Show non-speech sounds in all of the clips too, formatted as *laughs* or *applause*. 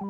What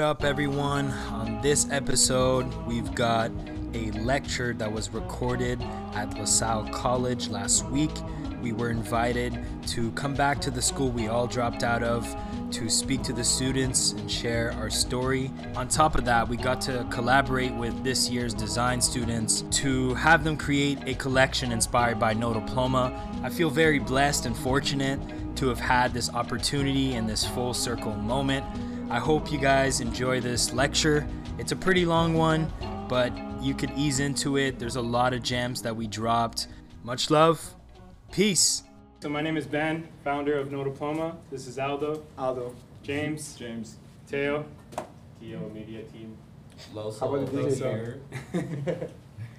up, everyone? On this episode, we've got a lecture that was recorded at LaSalle College last week. We were invited to come back to the school we all dropped out of to speak to the students and share our story. On top of that, we got to collaborate with this year's design students to have them create a collection inspired by No Diploma. I feel very blessed and fortunate to have had this opportunity and this full circle moment. I hope you guys enjoy this lecture. It's a pretty long one, but you could ease into it. There's a lot of gems that we dropped. Much love. Peace. So my name is Ben, founder of No Diploma. This is Aldo, Aldo. James, James. Teo. TO Media Team. How about the DJ?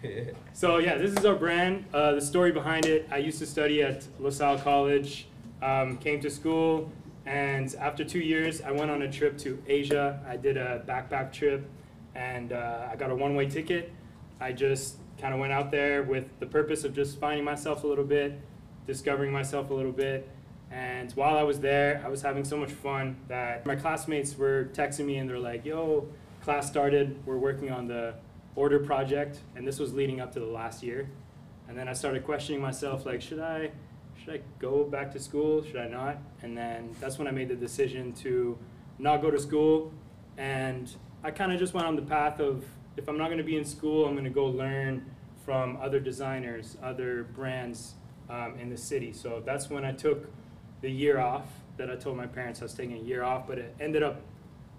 here. *laughs* So yeah, this is our brand. Uh, the story behind it. I used to study at LaSalle College. Um, came to school, and after two years, I went on a trip to Asia. I did a backpack trip, and uh, I got a one-way ticket. I just kind of went out there with the purpose of just finding myself a little bit, discovering myself a little bit. And while I was there, I was having so much fun that my classmates were texting me and they're like, yo, class started, we're working on the order project. And this was leading up to the last year. And then I started questioning myself, like, should I, should I go back to school? Should I not? And then that's when I made the decision to not go to school. And I kind of just went on the path of, if I'm not going to be in school, I'm going to go learn from other designers, other brands um, in the city. So that's when I took the year off that I told my parents I was taking a year off, but it ended up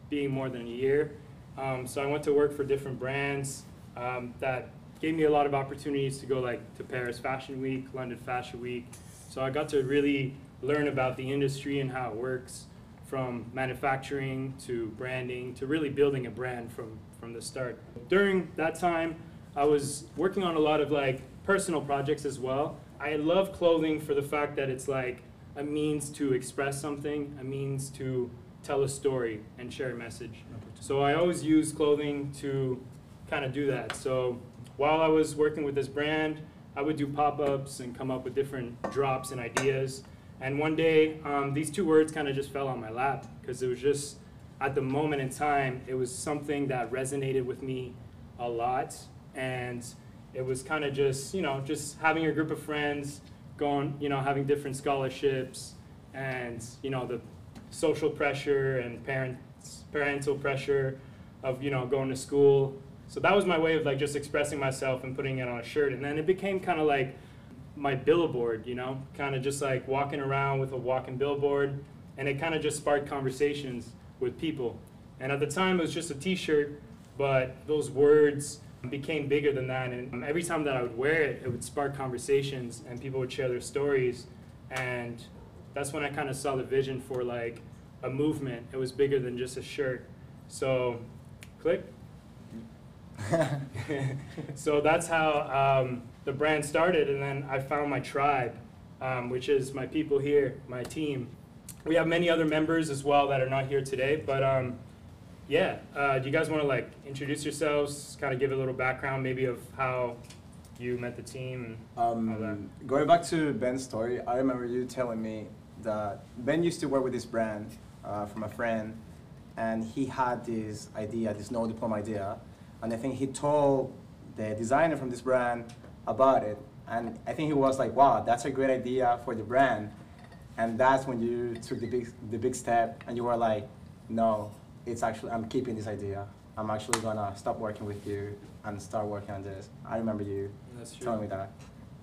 being more than a year. Um, so I went to work for different brands um, that gave me a lot of opportunities to go like to Paris Fashion Week, London Fashion Week. So I got to really learn about the industry and how it works from manufacturing to branding to really building a brand from, from the start. During that time, I was working on a lot of like personal projects as well. I love clothing for the fact that it's like a means to express something, a means to tell a story and share a message. So I always use clothing to kind of do that. So while I was working with this brand, I would do pop-ups and come up with different drops and ideas. And one day, um, these two words kind of just fell on my lap because it was just, at the moment in time, it was something that resonated with me a lot. And it was kind of just, you know, just having a group of friends, going, you know, having different scholarships and, you know, the social pressure and parents, parental pressure of, you know, going to school. So that was my way of like just expressing myself and putting it on a shirt. And then it became kind of like my billboard, you know, kind of just like walking around with a walking billboard. And it kind of just sparked conversations with people. And at the time, it was just a t shirt, but those words became bigger than that. And every time that I would wear it, it would spark conversations and people would share their stories. And that's when I kind of saw the vision for like a movement. It was bigger than just a shirt. So, click. *laughs* *laughs* so that's how um, the brand started, and then I found my tribe, um, which is my people here, my team. We have many other members as well that are not here today, but um, yeah, uh, do you guys want to like introduce yourselves, kind of give a little background, maybe of how you met the team and all that? Um, going back to Ben's story, I remember you telling me that Ben used to work with this brand uh, from a friend, and he had this idea, this no diploma idea, and I think he told the designer from this brand about it, and I think he was like, "Wow, that's a great idea for the brand," and that's when you took the big the big step, and you were like, "No, it's actually I'm keeping this idea. I'm actually gonna stop working with you and start working on this." I remember you That's true. telling me that.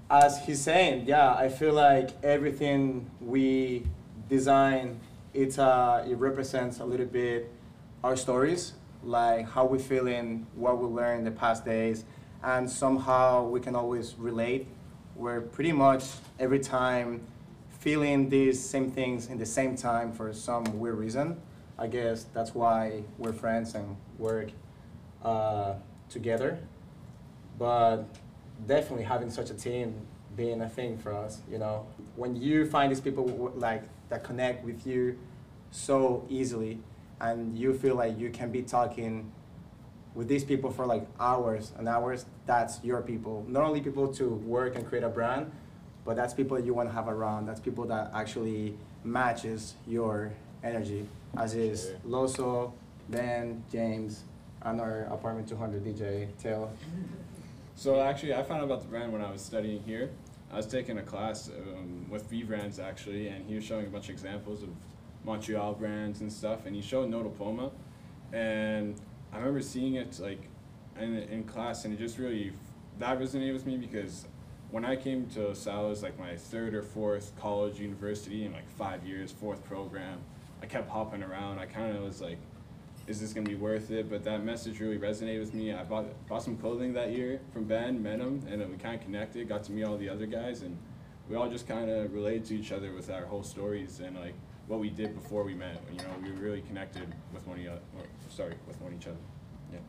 As he's saying, yeah, I feel like everything we design, it's uh, it represents a little bit our stories, like how we feeling, what we learned in the past days, and somehow we can always relate. We're pretty much every time feeling these same things in the same time for some weird reason. I guess that's why we're friends and work uh, together. But definitely having such a team being a thing for us, you know, when you find these people like that connect with you so easily, and you feel like you can be talking with these people for like hours and hours, that's your people. Not only people to work and create a brand, but that's people you want to have around. That's people that actually matches your energy, as is. Loso, Ben, James, and our apartment 200 DJ Tail. So actually, I found out about the brand when I was studying here. I was taking a class um, with V Brands actually, and he was showing a bunch of examples of Montreal brands and stuff, and he showed No Diploma, and I remember seeing it like in, in class, and it just really that resonated with me because when I came to was like my third or fourth college university in like five years, fourth program. I kept hopping around. I kind of was like, is this gonna be worth it? But that message really resonated with me. I bought bought some clothing that year from Ben, met him, and then we kind of connected. Got to meet all the other guys, and we all just kind of related to each other with our whole stories and like what we did before we met. You know, we were really connected with one other. Sorry, with one each other. Yeah.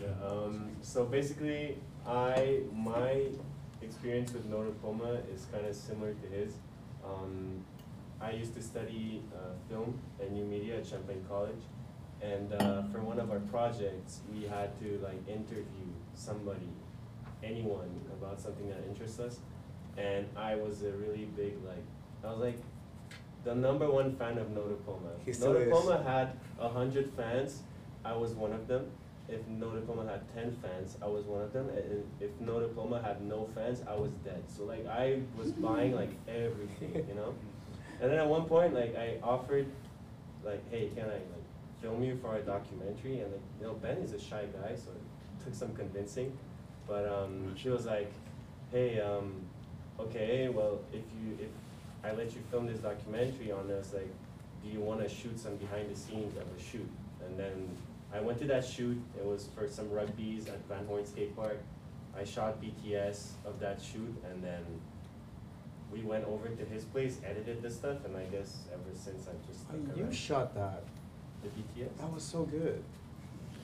Yeah, um, so basically, I my experience with No Diploma is kind of similar to his. Um, I used to study uh, film and new media at Champlain College, and uh, for one of our projects, we had to like interview somebody, anyone about something that interests us, and I was a really big like I was like the number one fan of No Diploma. He no still is. Diploma had a hundred fans. I was one of them. If No Diploma had ten fans, I was one of them. And if No Diploma had no fans, I was dead. So like I was buying like everything, you know. And then at one point, like I offered, like, hey, can I like film you for our documentary? And like, you know, Ben is a shy guy, so it took some convincing. But um, she was like, hey, um, okay, well, if you if I let you film this documentary on us, like, do you want to shoot some behind the scenes of a shoot? And then I went to that shoot. It was for some rugbies at Van Horne Skate Park. I shot BTS of that shoot, and then we went over to his place, edited the stuff, and I guess ever since I've just stuck You shot that. the BTS. That was so good.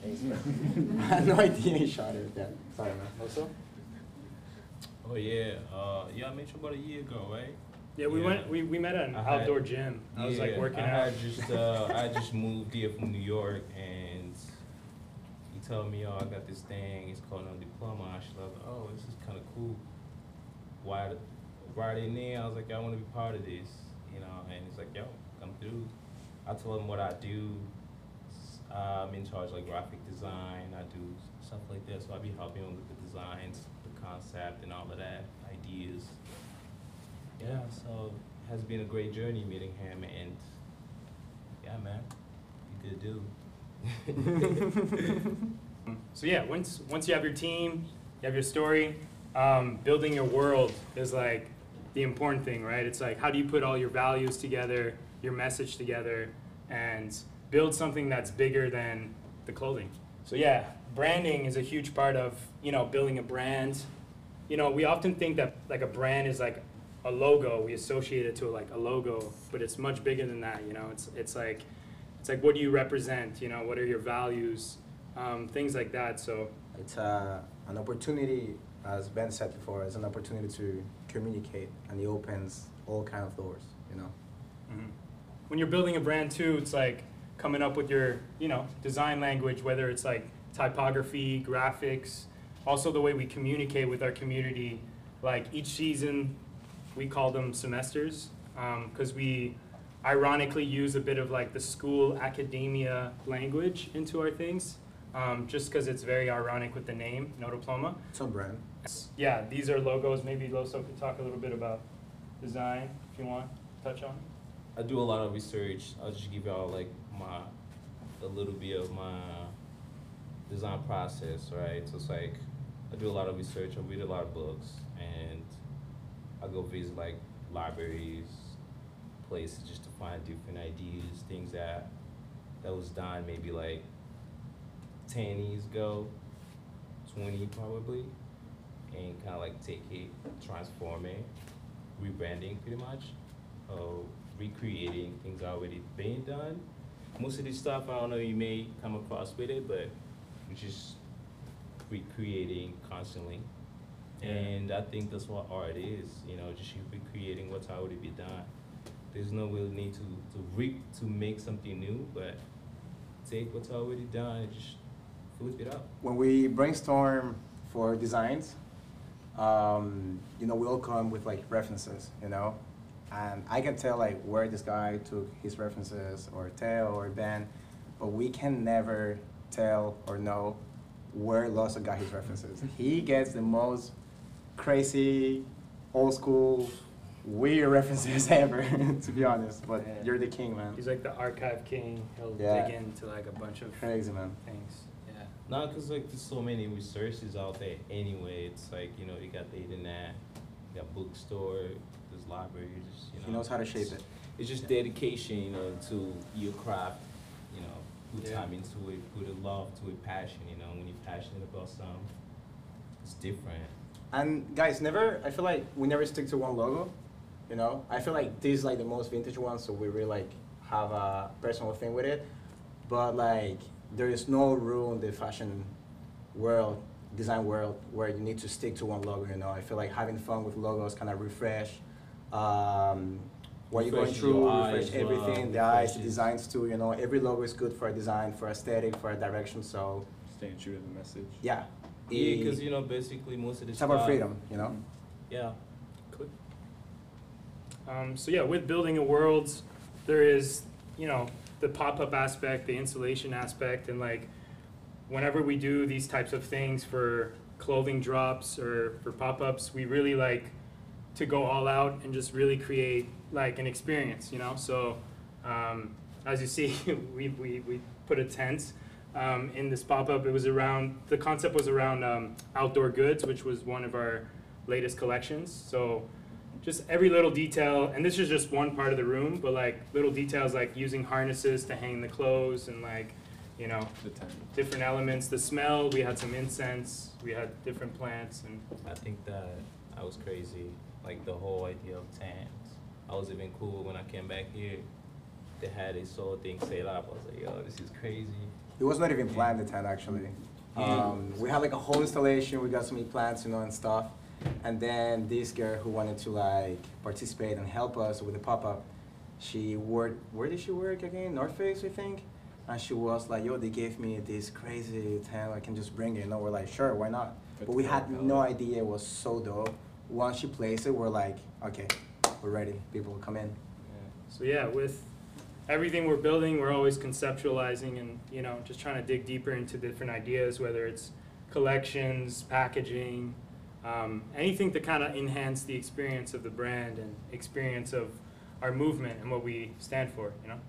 Thanks, man. *laughs* I had no idea he shot it. Yeah. Sorry, man. Also? Oh yeah, uh, yeah, I met you about a year ago, right? Yeah, we Yeah. went. We, we met at an I had- outdoor gym. I was like Yeah, working I out. had just uh, I just *laughs* moved here from New York, and he told me, "Oh, I got this thing. It's called a diploma." I was like, "Oh, this is kind of cool." Why? Right in there, I was like, "I want to be part of this," you know. And he's like, "Yo, come through." I told him what I do. I'm in charge of like graphic design. I do stuff like that, so I be helping him with the designs, the concept, and all of that, ideas. Yeah, so it has been a great journey meeting him, and yeah, man, you good dude. *laughs* So yeah, once once you have your team, you have your story. Um, building your world is like the important thing, right? It's like how do you put all your values together, your message together, and build something that's bigger than the clothing. So yeah, branding is a huge part of you know building a brand. You know, we often think that like a brand is like a logo. We associate it to like a logo, but it's much bigger than that. You know, it's it's like it's like what do you represent? You know, what are your values? Um, things like that. So It's uh, an opportunity, as Ben said before, it's an opportunity to communicate, and it opens all kind of doors. You know. when you're building a brand too, it's like coming up with your, you know, design language, whether it's like typography, graphics, also the way we communicate with our community. Like each season, we call them semesters because we ironically use a bit of like the school academia language into our things, um, just because it's very ironic with the name, no diploma. It's on brand. Yeah, these are logos. Maybe Loso could talk a little bit about design if you want to touch on. I do a lot of research. I'll just give y'all like my a little bit of my design process, right? So it's like I do a lot of research. I read a lot of books, and I go visit like libraries, places just to find different ideas, things that that was done maybe like ten years ago, twenty probably, like take it, transform it, rebranding pretty much uh, recreating things already being done. Most of this stuff, I don't know, you may come across with it, but we're just recreating constantly. Yeah. And I think that's what art is, you know, just you recreating what's already been done. There's no real need to, to re, to make something new, but take what's already done and just flip it up. When we brainstorm for designs, um, you know, we all come with like references, you know, and I can tell like where this guy took his references, or Teo or Ben, but we can never tell or know where Loso got his references. He gets the most crazy, old school, weird *laughs* references ever, *laughs* to be honest. But Yeah. you're the king, man. He's like the archive king. He'll Yeah. dig into like a bunch of Crazy, man. things. Yeah. No, cause like there's so many resources out there anyway. It's like you know you got the internet, you got bookstore, there's libraries. You know. He knows how to shape it. It's just dedication, you know, to your craft. You know, put Yeah. time into it, put a love to it, passion. You know, when you're passionate about something, it's different. And guys, never. I feel like we never stick to one logo. You know, I feel like this is like the most vintage one, so we really like have a personal thing with it. But like, there is no rule in the fashion world, design world, where you need to stick to one logo. You know, I feel like having fun with logos kind of refresh. Um, what you're going through, your eyes, refresh everything, wow, the eyes, the designs too. You know, every logo is good for a design, for aesthetic, for a direction. So Staying true to the message. yeah, Yeah, because you know basically most of the it's about freedom. You know. Yeah. Click. Um, so yeah, with building a world, there is, you know, the pop-up aspect, the installation aspect, and like, whenever we do these types of things for clothing drops or for pop-ups, we really like to go all out and just really create like an experience, you know. So, um, as you see, *laughs* we, we, we put a tent um, in this pop-up. It was around the concept was around um, outdoor goods, which was one of our latest collections. So, just every little detail, and this is just one part of the room, but like little details like using harnesses to hang the clothes and like, you know, The different elements. The smell, we had some incense, we had different plants, and I think that I was crazy. Like the whole idea of tents. I was even cool when I came back here. They had this whole thing set up. I was like, yo, this is crazy. It was not even planned, the tent, actually. Yeah. Um, we had like a whole installation, we got so many plants, you know, and stuff. And then this girl who wanted to like participate and help us with the pop-up, she worked, where did she work again? North Face, I think? And she was like, yo, they gave me this crazy tent, I can just bring it. And we're like, sure, why not? But we had no idea it was so dope. Once she placed it, we're like, okay, we're ready, people will come in. So yeah, with everything we're building, we're always conceptualizing and you know just trying to dig deeper into different ideas, whether it's collections, packaging, um, anything to kind of enhance the experience of the brand and experience of our movement and what we stand for. You know.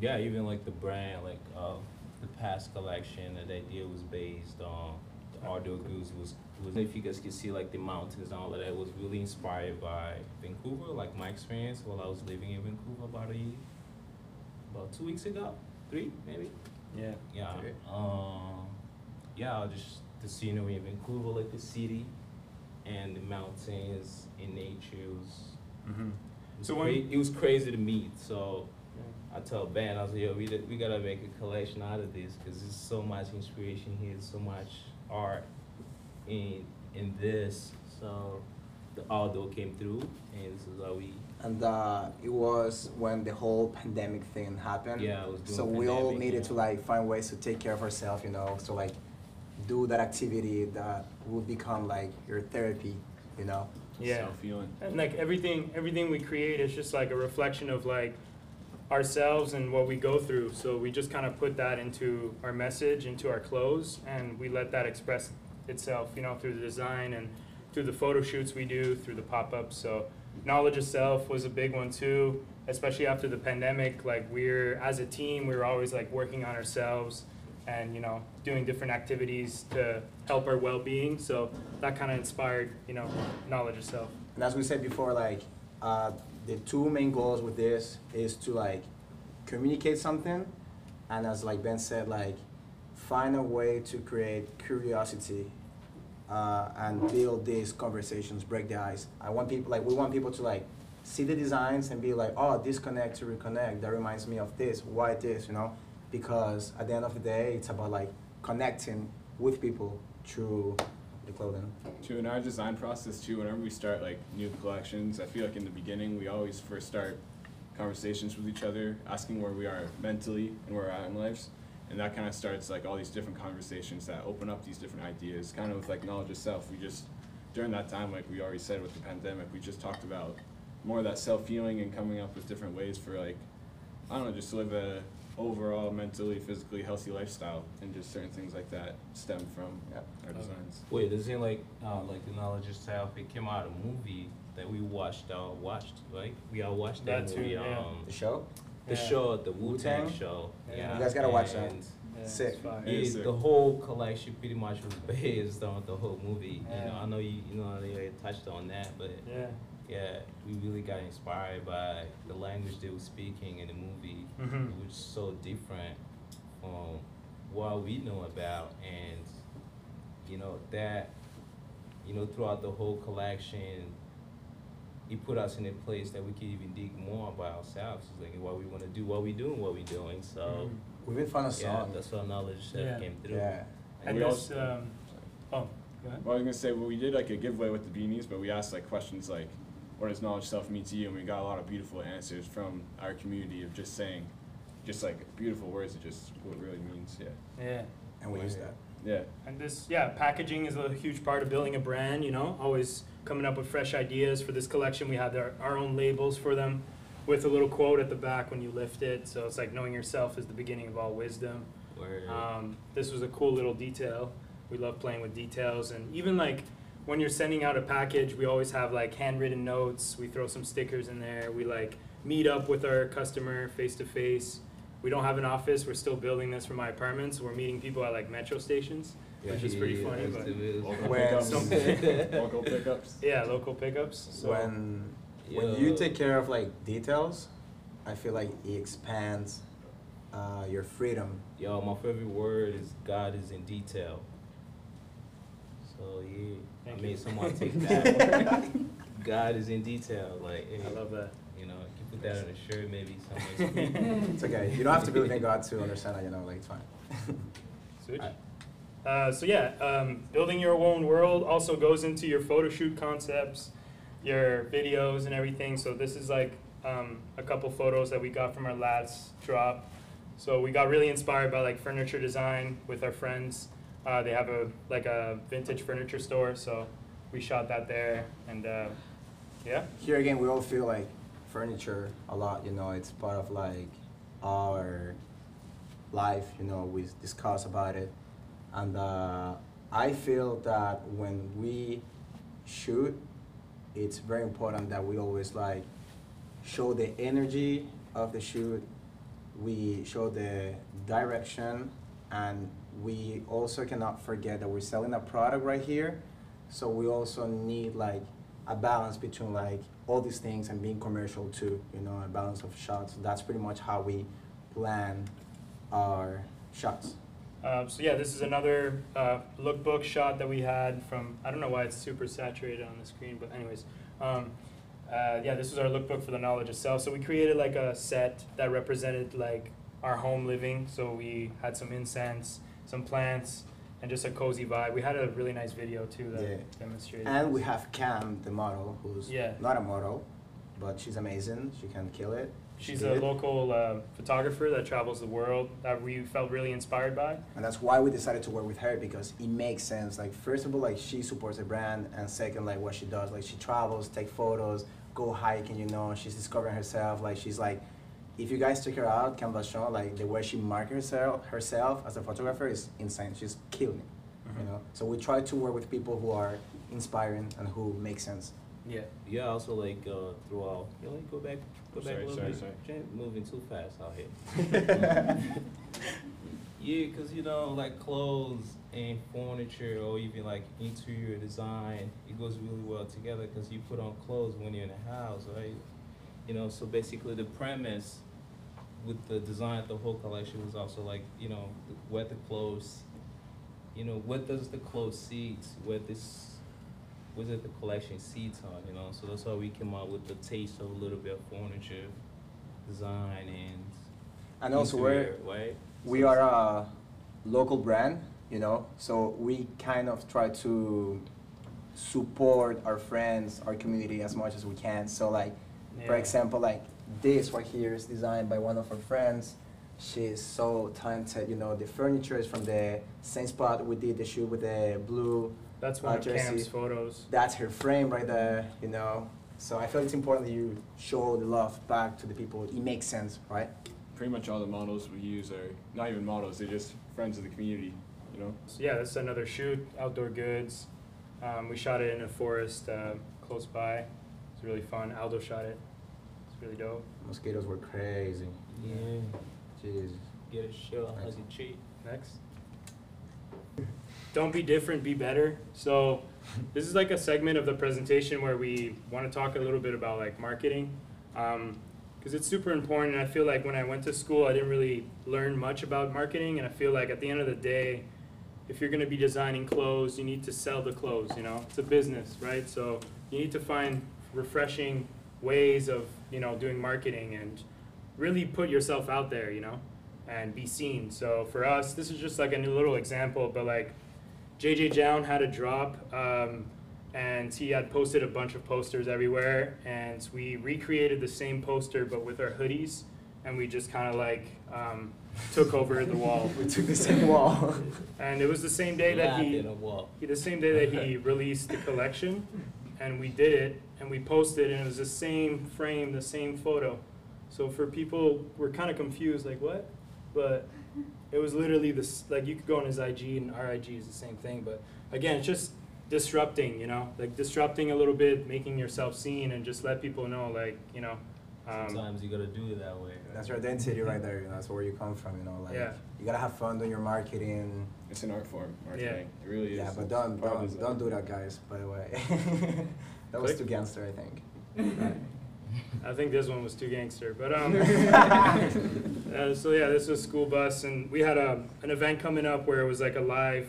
Yeah, even like the brand, like uh, the past collection, the idea was based on the outdoor goods was was if you guys could see like the mountains and all of that was really inspired by Vancouver, like my experience while I was living in Vancouver about a year, about two weeks ago, three maybe. Yeah. Yeah. Okay. Um, yeah, I'll just the scenery in Vancouver, like the city, and the mountains and nature was. Mm-hmm. It was, So cra- when- it was crazy to meet. So I told Ben, I was like, yo, we, we gotta make a collection out of this because there's so much inspiration here, so much art in in this. So the outdoor came through, and this is how we. And uh, it was when the whole pandemic thing happened. Yeah, it was during So we all needed yeah. to like find ways to take care of ourselves, you know. So like, do that activity that would become like your therapy, you know. Yeah. Self healing. And like everything, everything we create is just like a reflection of like ourselves and what we go through. So we just kind of put that into our message, into our clothes, and we let that express itself, you know, through the design and through the photo shoots we do, through the pop-ups. So knowledge of self was a big one too, especially after the pandemic. Like we're as a team, we were always like working on ourselves and you know doing different activities to help our well-being. So that kind of inspired, you know, knowledge of self. And as we said before, like, uh, the two main goals with this is to like communicate something, and as like Ben said, like find a way to create curiosity uh, and build these conversations, break the ice. I want people like we want people to like see the designs and be like, oh, disconnect to reconnect. That reminds me of this. Why this? You know, because at the end of the day, it's about like connecting with people through the clothing. Too in our design process too, whenever we start like new collections, I feel like in the beginning we always first start conversations with each other, asking where we are mentally and where we're at in lives. And that kind of starts like all these different conversations that open up these different ideas, kind of with like knowledge of self. We just during that time, like we already said with the pandemic, we just talked about more of that self healing and coming up with different ways for like I don't know, just to live a overall mentally, physically healthy lifestyle, and just certain things like that stem from Yeah. our designs. Wait, is it like uh, like the knowledge itself? It came out of a movie that we watched. All watched, right? We all watched that, That too, movie. yeah. Um, The show? the Yeah. show, the Wu Tang show. Yeah. Yeah, You guys gotta watch that. and Yeah, it's Sick. fire. Yeah. It, sick. the whole collection pretty much was *laughs* based on the whole movie. You know, I know you, you know, they touched on that, but Yeah. Yeah, we really got inspired by the language they were speaking in the movie, Mhm. which is so different from what we know about, and you know that, you know, throughout the whole collection, it put us in a place that we could even dig more about ourselves, like what we want to do, what we doing, what we doing. So Mhm. We've even found a yeah, song. that's how knowledge that Yeah. came through. Yeah. And we this, also- um, oh, go ahead. Well, I was gonna say, well, we did like a giveaway with the beanies, but we asked like questions like, "What does knowledge self mean to you?" And we got a lot of beautiful answers from our community of just saying, just like beautiful words of just what it really means. Yeah, Yeah. And we use that. yeah, And this, yeah, packaging is a huge part of building a brand, you know, always coming up with fresh ideas for this collection. We have our, our own labels for them with a little quote at the back when you lift it. So it's like knowing yourself is the beginning of all wisdom. Where Um, this was a cool little detail. We love playing with details. And even like when you're sending out a package, we always have like handwritten notes. We throw some stickers in there. We like meet up with our customer face to face. We don't have an office. We're still building this for my apartment. So we're meeting people at like metro stations. which is pretty funny, that's but- local pickups, Some- *laughs* local pickups. *laughs* Yeah, local pickups. So when when you take care of like details, I feel like it expands uh, your freedom. Yo, my favorite word is God is in detail. So yeah, Thank I mean, someone take *laughs* that. God is in detail. Like, hey, I love that. You know, you put that on a shirt, maybe someone's. *laughs* *laughs* It's okay. You don't have to believe in God to understand that. You know, like it's fine. Switch. Uh, so yeah, um, building your own world also goes into your photo shoot concepts, your videos and everything. So this is like um, a couple photos that we got from our last drop. So we got really inspired by like furniture design with our friends. Uh, they have a like a vintage furniture store, so we shot that there. And uh, yeah, Here again, we all feel like furniture a lot. You know, it's part of like our life. You know, we discuss about it, and uh, I feel that when we shoot, it's very important that we always like show the energy of the shoot. We show the direction, and we also cannot forget that we're selling a product right here. So we also need like a balance between like all these things and being commercial too, you know, a balance of shots. That's pretty much how we plan our shots. Uh, so yeah, this is another uh, lookbook shot that we had from. I don't know why it's super saturated on the screen, but anyways, um, uh, yeah, this was our lookbook for the knowledge itself. So we created like a set that represented like our home living. So we had some incense, some plants, and just a cozy vibe. We had a really nice video too that Yeah. demonstrated. And we have Cam, the model, who's Yeah. not a model, but she's amazing. She can kill it. She She's a local uh, photographer that travels the world that we felt really inspired by. And that's why we decided to work with her because it makes sense. Like first of all, like she supports the brand, and second, like what she does, like she travels, take photos, go hiking. You know, she's discovering herself. Like she's like, if you guys check her out, Canvassion, like the way she markets herself, herself as a photographer is insane. She's killing it. You know, so we try to work with people who are inspiring and who make sense. Yeah. Yeah, also like uh, throughout. You know, like, go back, go back Sorry, a little sorry, bit. sorry. Jay, Moving too fast out here. *laughs* Yeah, cause you know, like clothes and furniture, or even like interior design, it goes really well together. Cause you put on clothes when you're in the house, right? You know, so basically the premise with the design of the whole collection was also like, you know, what the clothes, you know, what does the clothes seat, what this, what does the collection seats on, you know? So that's how we came up with the taste of a little bit of furniture design and. And also, we're right? we are a local brand, you know, so we kind of try to support our friends, our community as much as we can. So like, for example, like this right here is designed by one of our friends. She's so talented, you know. The furniture is from the same spot we did the shoot with the blue That's one uh, of jersey. Cam's photos. That's her frame right there, you know. So I feel it's important that you show the love back to the people. It makes sense, right? Pretty much all the models we use are not even models; they're just friends of the community. You know. So yeah, this is another shoot, outdoor goods. Um, we shot it in a forest uh, close by. It's really fun. Aldo shot it. It's really dope. Mosquitoes were crazy. Yeah. Jeez. Get a show as a treat. Next. Don't be different, be better. So *laughs* this is like a segment of the presentation where we want to talk a little bit about like marketing. Um, because it's super important. And I feel like when I went to school, I didn't really learn much about marketing. And I feel like at the end of the day, if you're going to be designing clothes, you need to sell the clothes. You know, it's a business, right? So you need to find refreshing ways of you know doing marketing and really put yourself out there. You know, and be seen. So for us, this is just like a new little example, but like JJJJound had a drop. Um, and he had posted a bunch of posters everywhere and we recreated the same poster but with our hoodies and we just kind of like um, took over the wall *laughs* We took the same wall. *laughs* and it was the same day that Laughed he a wall. the same day that he released the collection and we did it and we posted and it was the same frame the same photo so for people we're kind of confused like what but it was literally this like you could go on his ig and our ig is the same thing but again it's just disrupting you know like disrupting a little bit making yourself seen and just let people know like you know um, Sometimes you gotta do it that way. right? That's your identity right there. You know, that's where you come from. You know, like Yeah. you gotta have fun doing your marketing. It's an art form, marketing. Yeah. It really is. Yeah, but don't don't don't do that, guys. By the way, *laughs* that was Click. too gangster, I think. I think this one was too gangster, but um, *laughs* uh, so yeah, this was school bus, and we had a an event coming up where it was like a live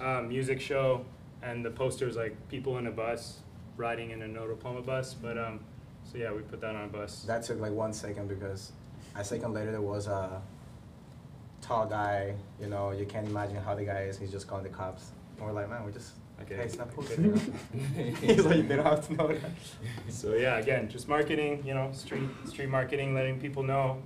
um, music show, and the poster was like people in a bus riding in a no diploma bus. But um, so yeah, we put that on a bus. That took like one second because a second later there was a tall guy. You know, you can't imagine how the guy is. He's just calling the cops. And we're like, man, we're just Okay. posted. You know? He's like, they don't have to know that. So yeah, again, just marketing, you know, street street marketing, letting people know.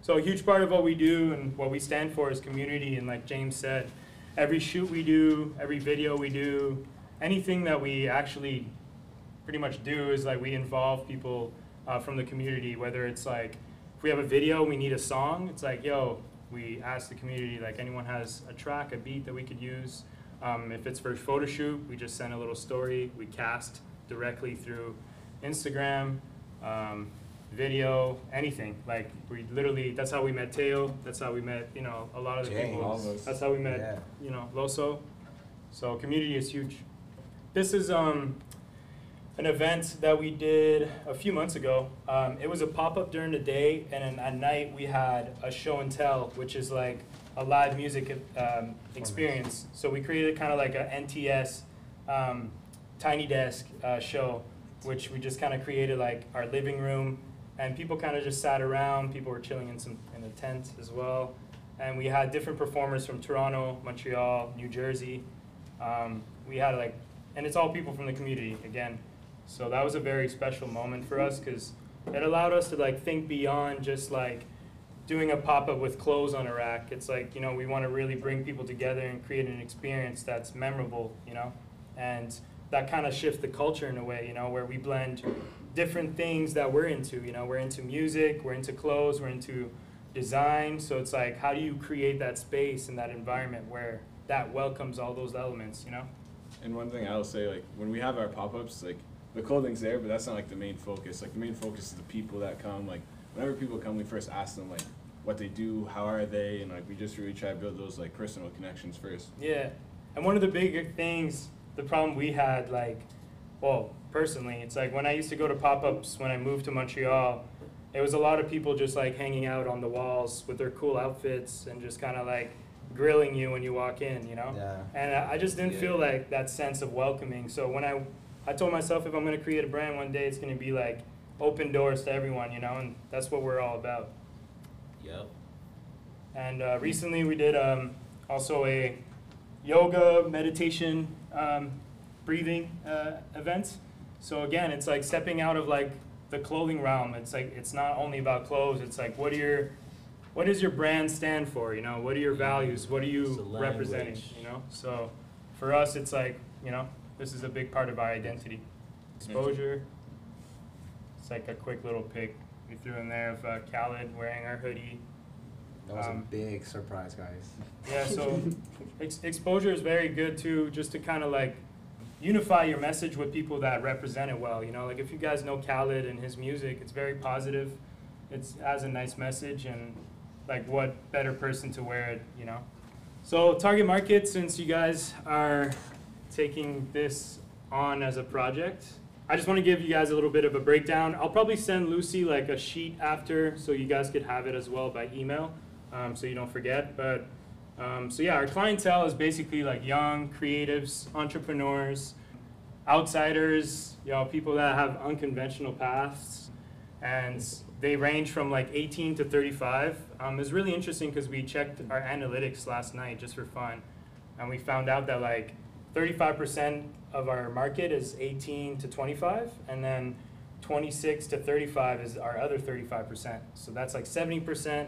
So a huge part of what we do and what we stand for is community. And like James said, every shoot we do, every video we do, anything that we actually pretty much do is like we involve people uh, from the community. Whether it's like if we have a video, we need a song. It's like yo, we ask the community like anyone has a track, a beat that we could use. Um, if it's for a photo shoot, we just send a little story. We cast directly through Instagram, um, video, anything. Like we literally, that's how we met Teo. That's how we met, you know, a lot of the James. people. Us. That's how we met, Yeah. you know, Loso. So community is huge. This is um, an event that we did a few months ago. Um, it was a pop up during the day, and then at night we had a show and tell, which is like a live music um, experience. So we created kind of like a NTS um, tiny desk uh, show, which we just kind of created like our living room, and people kind of just sat around. People were chilling in some in a tent as well, and we had different performers from Toronto, Montreal, New Jersey. Um, we had like, and it's all people from the community again. So that was a very special moment for us because it allowed us to like think beyond just like doing a pop up with clothes on a rack. It's like you know we want to really bring people together and create an experience that's memorable, you know, and that kind of shifts the culture in a way, you know, where we blend different things that we're into. You know, we're into music, we're into clothes, we're into design. So it's like how do you create that space and that environment where that welcomes all those elements, you know? And one thing I'll say, like when we have our pop-ups, like the clothing's there, but that's not like the main focus. Like the main focus is the people that come. Like whenever people come, we first ask them like what they do, how are they, and like we just really try to build those like personal connections first. Yeah, and one of the big things, the problem we had, like, well, personally, it's like when I used to go to pop ups when I moved to Montreal, it was a lot of people just like hanging out on the walls with their cool outfits and just kind of like grilling you when you walk in, you know? Yeah. And I I just didn't Yeah. feel like that sense of welcoming. So when I, I told myself if I'm gonna create a brand one day, it's gonna be like open doors to everyone, you know, and that's what we're all about. Yep. And uh, recently we did um, also a yoga, meditation, um, breathing uh, event. So again, it's like stepping out of like the clothing realm. It's like it's not only about clothes. It's like what are your, what does your brand stand for? You know, what are your values? What are you representing? You know, so for us, it's like you know, this is a big part of our identity. Exposure. It's like a quick little pic we threw in there of uh, Khaled wearing our hoodie. That was Um, a big surprise, guys. *laughs* Yeah, so ex- exposure is very good too, just to kind of like unify your message with people that represent it well. You know, like if you guys know Khaled and his music, it's very positive. It's has a nice message, and like what better person to wear it, you know? So target market, since you guys are taking this on as a project, I just want to give you guys a little bit of a breakdown. I'll probably send Lucy like a sheet after, so you guys could have it as well by email, um, so you don't forget. But um, so yeah, our clientele is basically like young creatives, entrepreneurs, outsiders, you know, people that have unconventional paths, and they range from like 18 to 35. Um, it's really interesting because we checked our analytics last night just for fun, and we found out that like 35% of our market is 18 to 25, and then 26 to 35 is our other 35%. So that's like 70%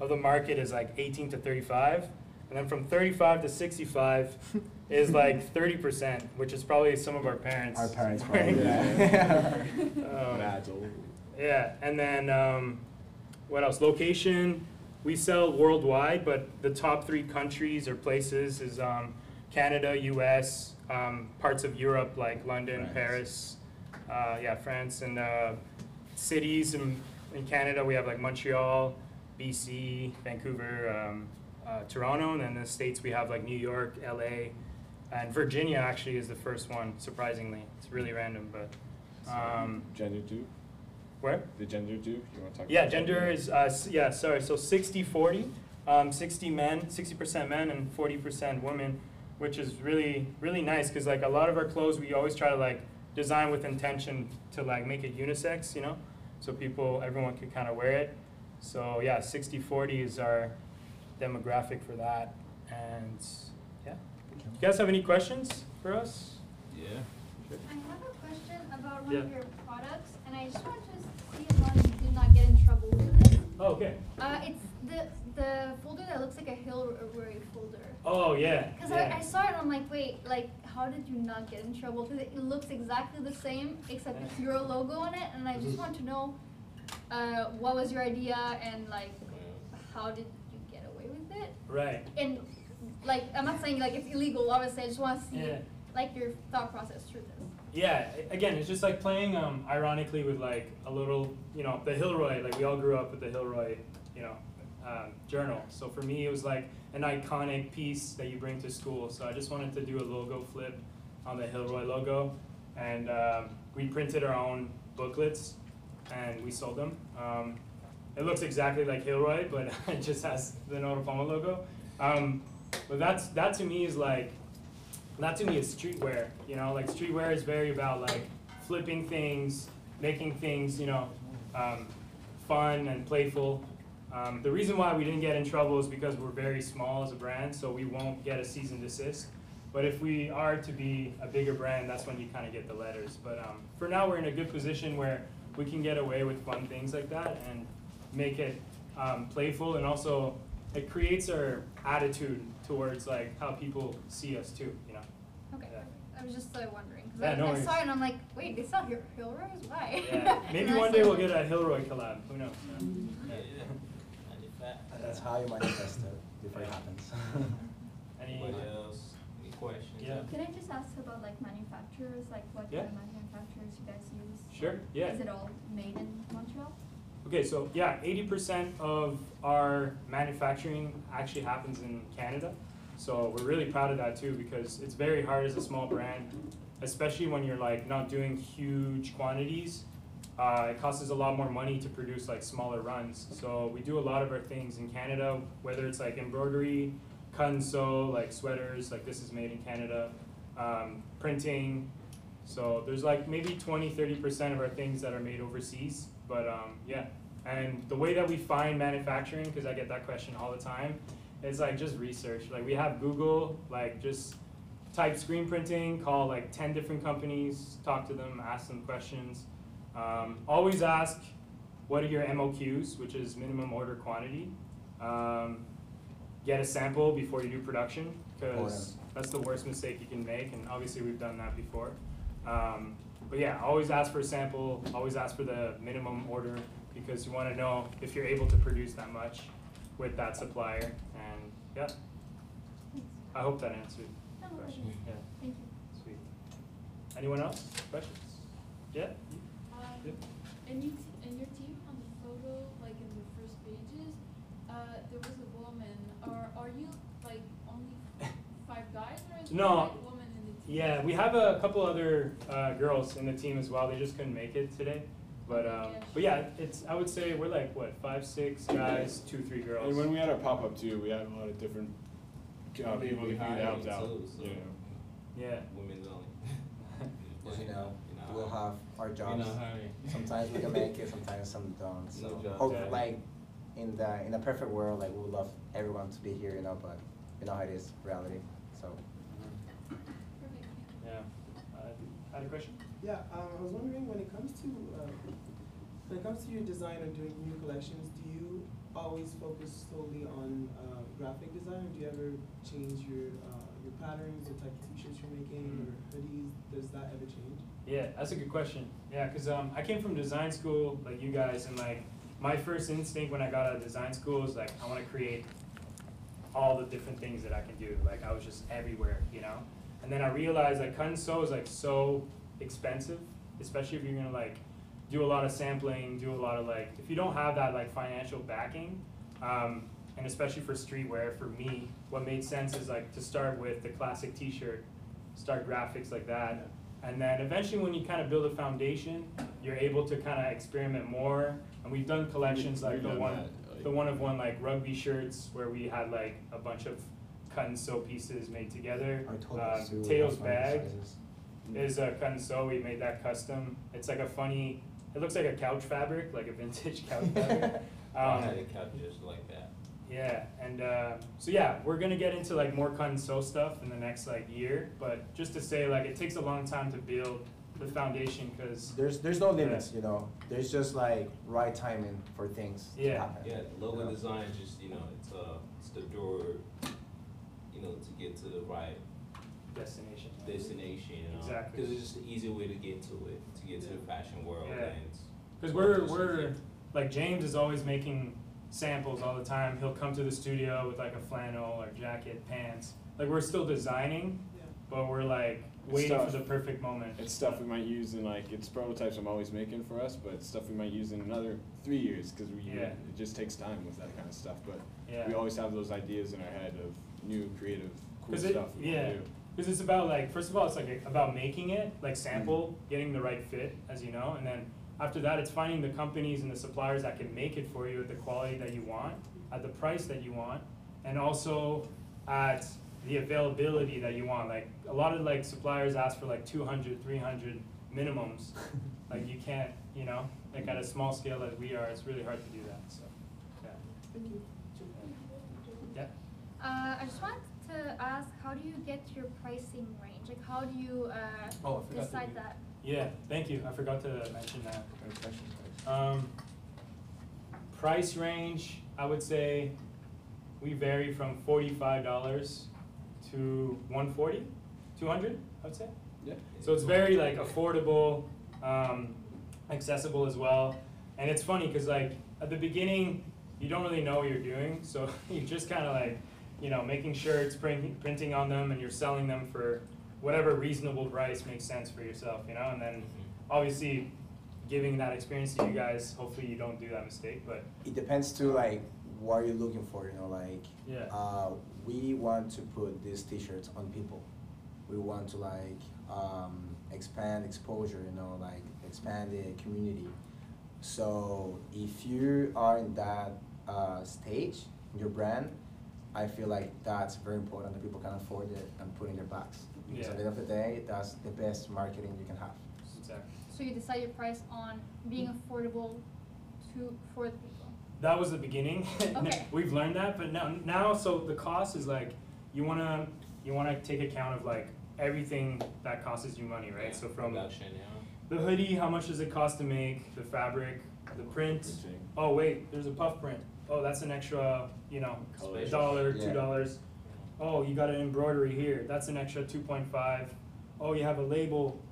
of the market is like 18 to 35, and then from 35 to 65 *laughs* is like 30%, which is probably some of our parents. Our parents *laughs* probably, that. yeah. Um, yeah, and then um, what else? Location. We sell worldwide, but the top three countries or places is um, Canada, U.S., um, parts of Europe like London, France. Paris, uh, yeah, France, and uh, cities in, in Canada. We have like Montreal, BC, Vancouver, um, uh, Toronto, and then the states we have like New York, L.A., and Virginia. Actually, is the first one. Surprisingly, it's really random, but. Um, Gender too. where? The gender too. You want to talk? Yeah, gender that? is, uh, s- yeah, sorry, so 60 40, um, 60 men, 60% men, and 40% women, which is really, really nice because, like, a lot of our clothes we always try to, like, design with intention to, like, make it unisex, you know? So people, everyone can kind of wear it. So, yeah, 60 40 is our demographic for that. And, yeah. You guys have any questions for us? Yeah. I have a question about one Yeah. of your products, and I just want to see as long as you did not get in trouble with it. Oh, okay. Uh, it's the the folder that looks like a Hilroy folder. Oh, yeah. Because yeah. I, I saw it and I'm like, wait, like, how did you not get in trouble? Because it looks exactly the same, except it's your logo on it, and I just want to know uh, what was your idea and, like, how did you get away with it? Right. And, like, I'm not saying, like, it's illegal, obviously, I just want to see, Yeah. like, your thought process through this. Yeah, again, it's just like playing um, ironically with like a little, you know, the Hilroy. Like we all grew up with the Hilroy, you know, um, journal. So for me, it was like an iconic piece that you bring to school. So I just wanted to do a logo flip on the Hilroy logo, and um, we printed our own booklets, and we sold them. Um, it looks exactly like Hilroy, but *laughs* it just has the No Diploma logo. Um, but that's that to me is like that to me is streetwear. You know, like streetwear is very about like flipping things, making things, you know, um, fun and playful. Um, the reason why we didn't get in trouble is because we're very small as a brand, so we won't get a cease and desist. But if we are to be a bigger brand, that's when you kind of get the letters. But um, for now, we're in a good position where we can get away with fun things like that and make it um, playful, and also it creates our attitude towards like how people see us too. You know. Okay, Yeah. I was just uh, wondering, because Yeah, no I, I worries. saw it and I'm like, wait, they sell Hill- Hilroys? Why? Yeah. Maybe *laughs* one day we'll get a Hilroy collab. Who knows? *laughs* Yeah. That's how you manifest it before it happens. *laughs* Any? Anybody else? Any questions? Yeah. Can I just ask about like manufacturers, like what Yeah. kind of manufacturers you guys use? Sure. Yeah. Is it all made in Montreal? Okay, so yeah, eighty percent of our manufacturing actually happens in Canada. So we're really proud of that too because it's very hard as a small brand, especially when you're like not doing huge quantities. Uh, it costs us a lot more money to produce like smaller runs. So we do a lot of our things in Canada, whether it's like embroidery, cut and sew, like sweaters, like this is made in Canada, um, printing. So there's like maybe 20, 30% of our things that are made overseas. But um, yeah, and the way that we find manufacturing, because I get that question all the time, is like just research. Like we have Google, like just type screen printing, call like 10 different companies, talk to them, ask them questions. Um, always ask, what are your MOQs, which is minimum order quantity. Um, get a sample before you do production, because That's the worst mistake you can make, and obviously we've done that before. Um, but yeah, always ask for a sample. Always ask for the minimum order because you want to know if you're able to produce that much with that supplier. And yeah, I hope that answered the question. Yeah, Thank you. sweet. Anyone else? Questions? Yeah. Yep. in, you t- in your team on the photo, like in the first pages, uh, there was a woman. Are are you like only five guys, or is there No. like woman in the team? Yeah, we have a couple other uh, girls in the team as well. They just couldn't make it today. But um, but yeah, it's I would say we're like what five, six guys, two, three girls. And when we had our pop up too, we had a lot of different uh, people that hiring helped out. too, so, You know. Yeah. Women only. *laughs* As you know, You're we'll have our jobs. not hiring. Sometimes we can make it, *laughs* sometimes some don't. So No job. hope Yeah. like in the in a perfect world, like we would love everyone to be here, you know, but you know how it is, reality. So Yeah. Uh, had a question? Yeah, um, I was wondering when it comes to uh, when it comes to your design or doing new collections, do you always focus solely on uh, graphic design, or do you ever change your uh, your patterns, the type of t-shirts you're making, or hoodies? Does that ever change? Yeah, that's a good question. Yeah, because um, I came from design school like you guys, and like my first instinct when I got out of design school is like I want to create all the different things that I can do. Like I was just everywhere, you know. And then I realized like cut and sew is like so expensive, especially if you're gonna like do a lot of sampling, do a lot of like if you don't have that like financial backing, um, and especially for streetwear, for me, what made sense is like to start with the classic T-shirt, start graphics like that, and then eventually when you kind of build a foundation, you're able to kind of experiment more. And we've done collections like We've the one, that, the one of one like rugby shirts where we had like a bunch of cut and sew pieces made together. our total Uh, suit, Tails our bag is a cut and sew. We made that custom. It's like a funny. It looks like a couch fabric, like a vintage couch *laughs* fabric. I Um, had a couch just like that. Yeah, and uh, so yeah, we're gonna get into like more cut and sew stuff in the next like year. But just to say, like, it takes a long time to build the foundation because There's there's no limits, you know. There's just like right timing for things to Yeah. happen. Yeah, logo Yeah. design is just, you know, it's uh it's the door, you know, to get to the right destination. destination, you know. Exactly. Because it's just an easy way to get to it, to get to the fashion world Yeah. Because we're we're like James is always making samples all the time. He'll come to the studio with like a flannel or jacket, pants. Like we're still designing, Yeah. but we're like It's waiting for the perfect moment. It's stuff we might use in like it's prototypes I'm always making for us, but it's stuff we might use in another three years because we Yeah. it just takes time with that kind of stuff. But Yeah. we always have those ideas in our head of new creative cool 'Cause it- stuff we yeah. Because it's about like first of all, it's like about making it like sample, mm-hmm. getting the right fit, as you know, and then after that, it's finding the companies and the suppliers that can make it for you at the quality that you want, at the price that you want, and also at the availability that you want. Like a lot of like suppliers ask for like 200, 300 minimums. *laughs* like you can't, you know, like at a small scale as we are, it's really hard to do that. So, yeah. Thank you. Yeah. Uh, I just wanted to ask, how do you get your pricing range? Like, how do you uh, Oh, I forgot to decide do- that? Yeah, thank you. I forgot to mention that. Great question, guys. Um, price range, I would say we vary from forty-five dollars to one forty, two hundred, I would say. Yeah. So it's very like affordable, um, accessible as well. And it's funny because like at the beginning, you don't really know what you're doing, so *laughs* you're just kind of like, you know, making shirts, print, printing on them, and you're selling them for whatever reasonable price makes sense for yourself, you know. And then obviously, giving that experience to you guys, hopefully you don't do that mistake. But It depends to like what are you're looking for, you know, like Yeah. uh, we want to put these t-shirts on people. We want to like um, expand exposure, you know, like expand the community. So if you are in that uh, stage, in your brand, I feel like that's very important that people can afford it and put in their bags. Because at the end of the day, that's the best marketing you can have. exactly. So you decide your price on being mm. affordable to for the people. that was the beginning. *laughs* Okay. We've learned that, but now now so the cost is like you wanna you wanna take account of like everything that costs you money, right? So from Production, yeah. the hoodie, how much does it cost to make, the fabric, the print. Oh wait, there's a puff print. Oh, that's an extra, you know, Color. dollar, two dollars. Oh, you got an embroidery here, that's an extra two point five. Oh, you have a label,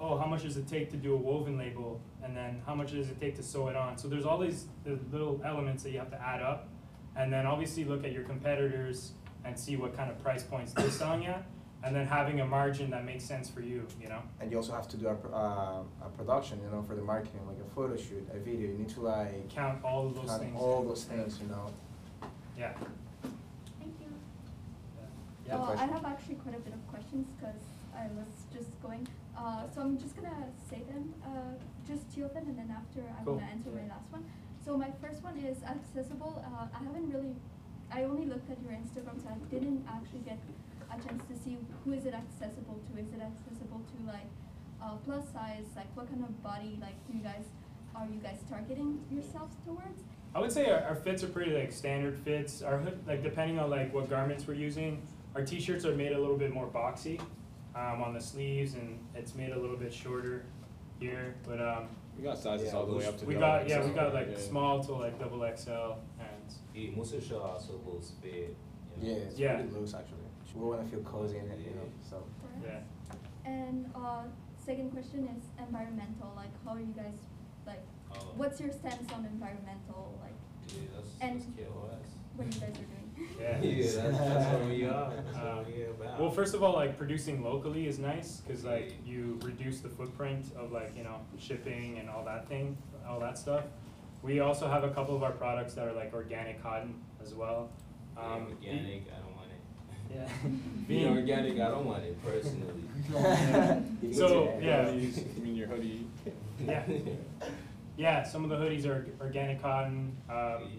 oh, how much does it take to do a woven label? And then how much does it take to sew it on? So there's all these the little elements that you have to add up. And then obviously look at your competitors and see what kind of price points they're selling at. And then having a margin that makes sense for you, you know? And you also have to do a, uh, a production, you know, for the marketing, like a photo shoot, a video. You need to like Count all of those count things. all those things, you know. Yeah. Yeah. Well, I have actually quite a bit of questions because I was just going. Uh, so I'm just gonna say them, uh, just two of them, and then after I'm Cool. gonna answer my last one. So my first one is accessible. Uh, I haven't really, I only looked at your Instagram, so I didn't actually get a chance to see who is it accessible to. Is it accessible to like uh, plus size? Like what kind of body like do you guys are you guys targeting yourselves towards? I would say our, our fits are pretty like standard fits. Our like depending on like what garments we're using, our t-shirts are made a little bit more boxy um, on the sleeves, and it's made a little bit shorter here. But um, We got sizes Yeah, all the way up to we double got yeah, we got like yeah. small to like double XL, and Yeah, most of the show also loose fit. You Yeah, know? it's Yeah. pretty loose actually. We want to feel cozy in it, you know. So yeah. And uh, second question is environmental. Like, how are you guys like? Oh, What's your stance on environmental? Like, yeah, that's, and- that's KOS. what you guys are doing? Yeah. Yeah, that's, that's what we are. That's what we about. Well, first of all, like producing locally is nice because like you reduce the footprint of like you know shipping and all that thing, all that stuff. We also have a couple of our products that are like organic cotton as well. Yeah, Um, organic, I don't want it. Yeah. Being *laughs* *laughs* Being- organic, I don't want it personally. *laughs* So, yeah. Hoodies, I mean your hoodie. Yeah. Yeah, some of the hoodies are organic cotton. Um,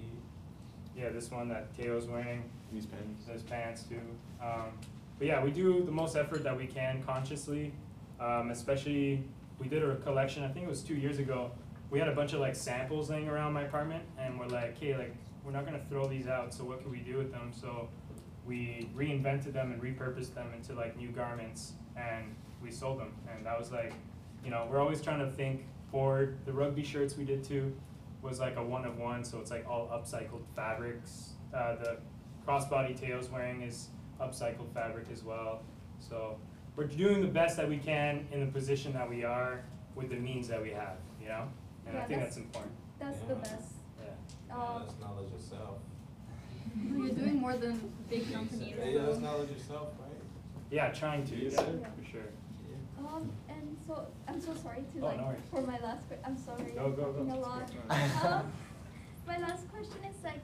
yeah, this one that Teo's wearing, These pens. his pants too. Um, but yeah, we do the most effort that we can consciously. Um, especially, we did a collection. I think it was two years ago. We had a bunch of like samples laying around my apartment, and we're like, hey, like we're not gonna throw these out. So what can we do with them? So we reinvented them and repurposed them into like new garments, and we sold them. And that was like, you know, we're always trying to think forward. The rugby shirts we did too was like a one of one, so it's like all upcycled fabrics. Uh, the crossbody Teo's wearing is upcycled fabric as well. So we're doing the best that we can in the position that we are with the means that we have, you know? And I think that's- that's important. That's the best. Yeah. Yeah, Uh, that's knowledge yourself. *laughs* You're doing more than big companies. Yeah, that's knowledge yourself, right? Yeah, trying to, Yes, yeah, for sure. Um, and so I'm so sorry to Oh, like no worries. for my last que- I'm sorry. Go, I'm go, talking go. a lot. um, *laughs* my last question is like,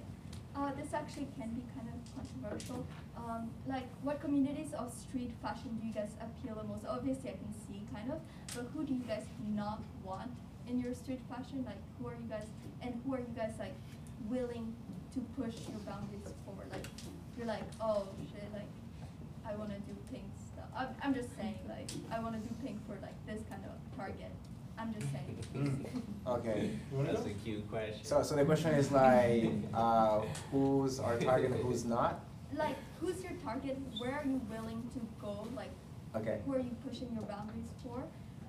uh, this actually can be kind of controversial. Um, like, what communities of street fashion do you guys appeal the most? Obviously, I can see kind of, but who do you guys not want in your street fashion? Like, who are you guys, and who are you guys like willing to push your boundaries forward? Like, you're like, oh shit, like, I want to do stuff. I'm, I'm just saying, like, I want to do pink for like this kind of target. I'm just saying. Mm. Okay. That's a cute question. So so the question is like, uh, who's our target and who's not? Like, who's your target? Where are you willing to go? Like, Okay. who are you pushing your boundaries for?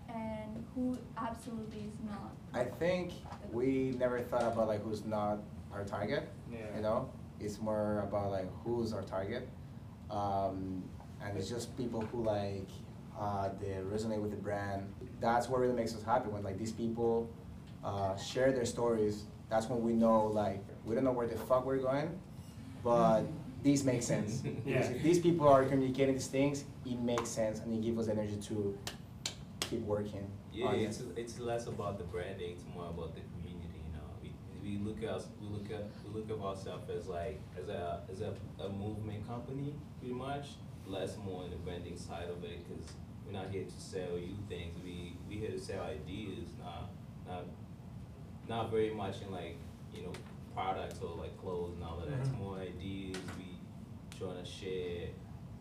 And who absolutely is not? I think we never thought about like who's not our target. Yeah. You know, it's more about like who's our target, um, and it's just people who like uh, they resonate with the brand. That's what really makes us happy when like these people uh, share their stories. That's when we know like we don't know where the fuck we're going, but these make sense. *laughs* Because Yeah. if these people are communicating these things, it makes sense and it gives us energy to keep working. Yeah, on it. it's it's less about the branding, it's more about the community. You know, we, we look at we look at we look at ourselves as like as a as a, a movement company, pretty much. Less more on the branding side of it, because we're not here to sell you things. We we here to sell ideas, not not not very much in like you know products or like clothes and all of that. It's Mhm. more ideas. We trying to share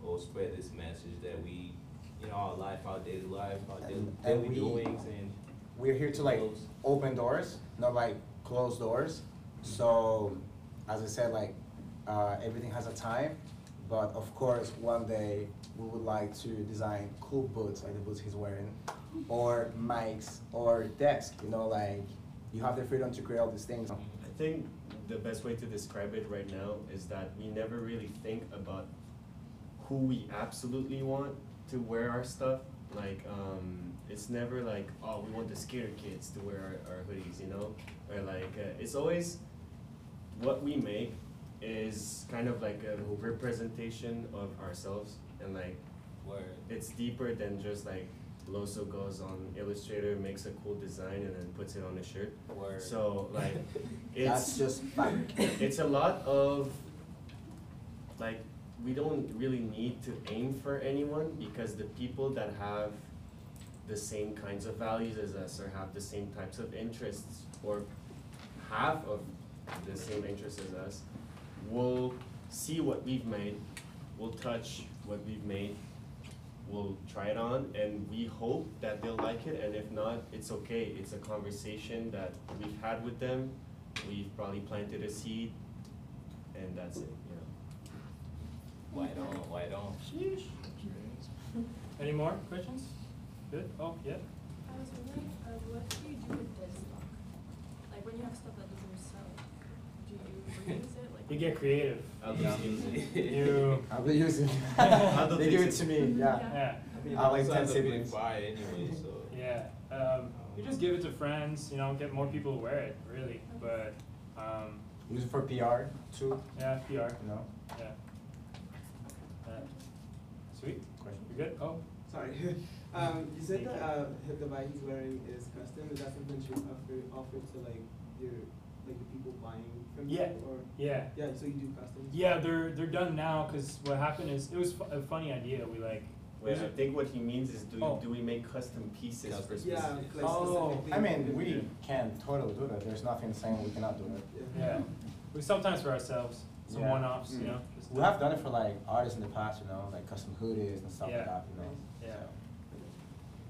or spread this message that we, you know, our life, our daily life, our daily, And- and daily we- doings, and We're here to like Close. open doors, not like close doors. So, as I said, like uh, everything has a time, but of course, one day we would like to design cool boots like the boots he's wearing, or mics, or desk. You know, like you have the freedom to create all these things. I think the best way to describe it right now is that we never really think about who we absolutely want to wear our stuff. Like, um, it's never like, oh, we want the skater kids to wear our, our hoodies, you know? Or like, uh, it's always what we make is kind of like a representation of ourselves and like Word. it's deeper than just like Loso goes on Illustrator, makes a cool design and then puts it on a shirt. Word. So like *laughs* That's it's just fabric. it's a lot of like we don't really need to aim for anyone because the people that have the same kinds of values as us or have the same types of interests or half of the same interests as us will see what we've made, we'll touch what we've made, we'll try it on, and we hope that they'll like it, and if not, it's okay. It's a conversation that we've had with them, we've probably planted a seed, and that's it, you know. White on, white on. Any more questions? Good, oh, yeah? I was wondering, uh, what do you do with dead stock? Like when you have stuff that doesn't sell, do you reuse it? Like You get creative. I'll you just know? use it. You, *laughs* I'll be using. I don't *laughs* they give it to me. Yeah. yeah, I mean, I like 10 ends up being siblings. fire anyway, so. yeah. Um, you just give it to friends, you know, get more people to wear it, really, but, um, Use it for PR too. yeah, PR, You know. yeah. Yeah. Sweet, Question. you good? Oh, Sorry. *laughs* um, you said Thank that you. uh, the bike he's wearing is custom. Is that something you offer offer to like your like the people buying from Yeah. or yeah. yeah? So you do customs. Yeah, they're, they're done now, cause what happened is, it was fu- a funny idea, we like, Wait, I it- think what he means is do, Oh. do we make custom pieces for Custom. specific? Yeah. Like Oh. I mean, we can totally do that. There's nothing saying we cannot do it. yeah, we sometimes for ourselves, some Yeah. one-offs, you Mm. know? just We to- have done it for like artists in the past, you know, like custom hoodies and stuff Yeah. like that, you know. Yeah. So,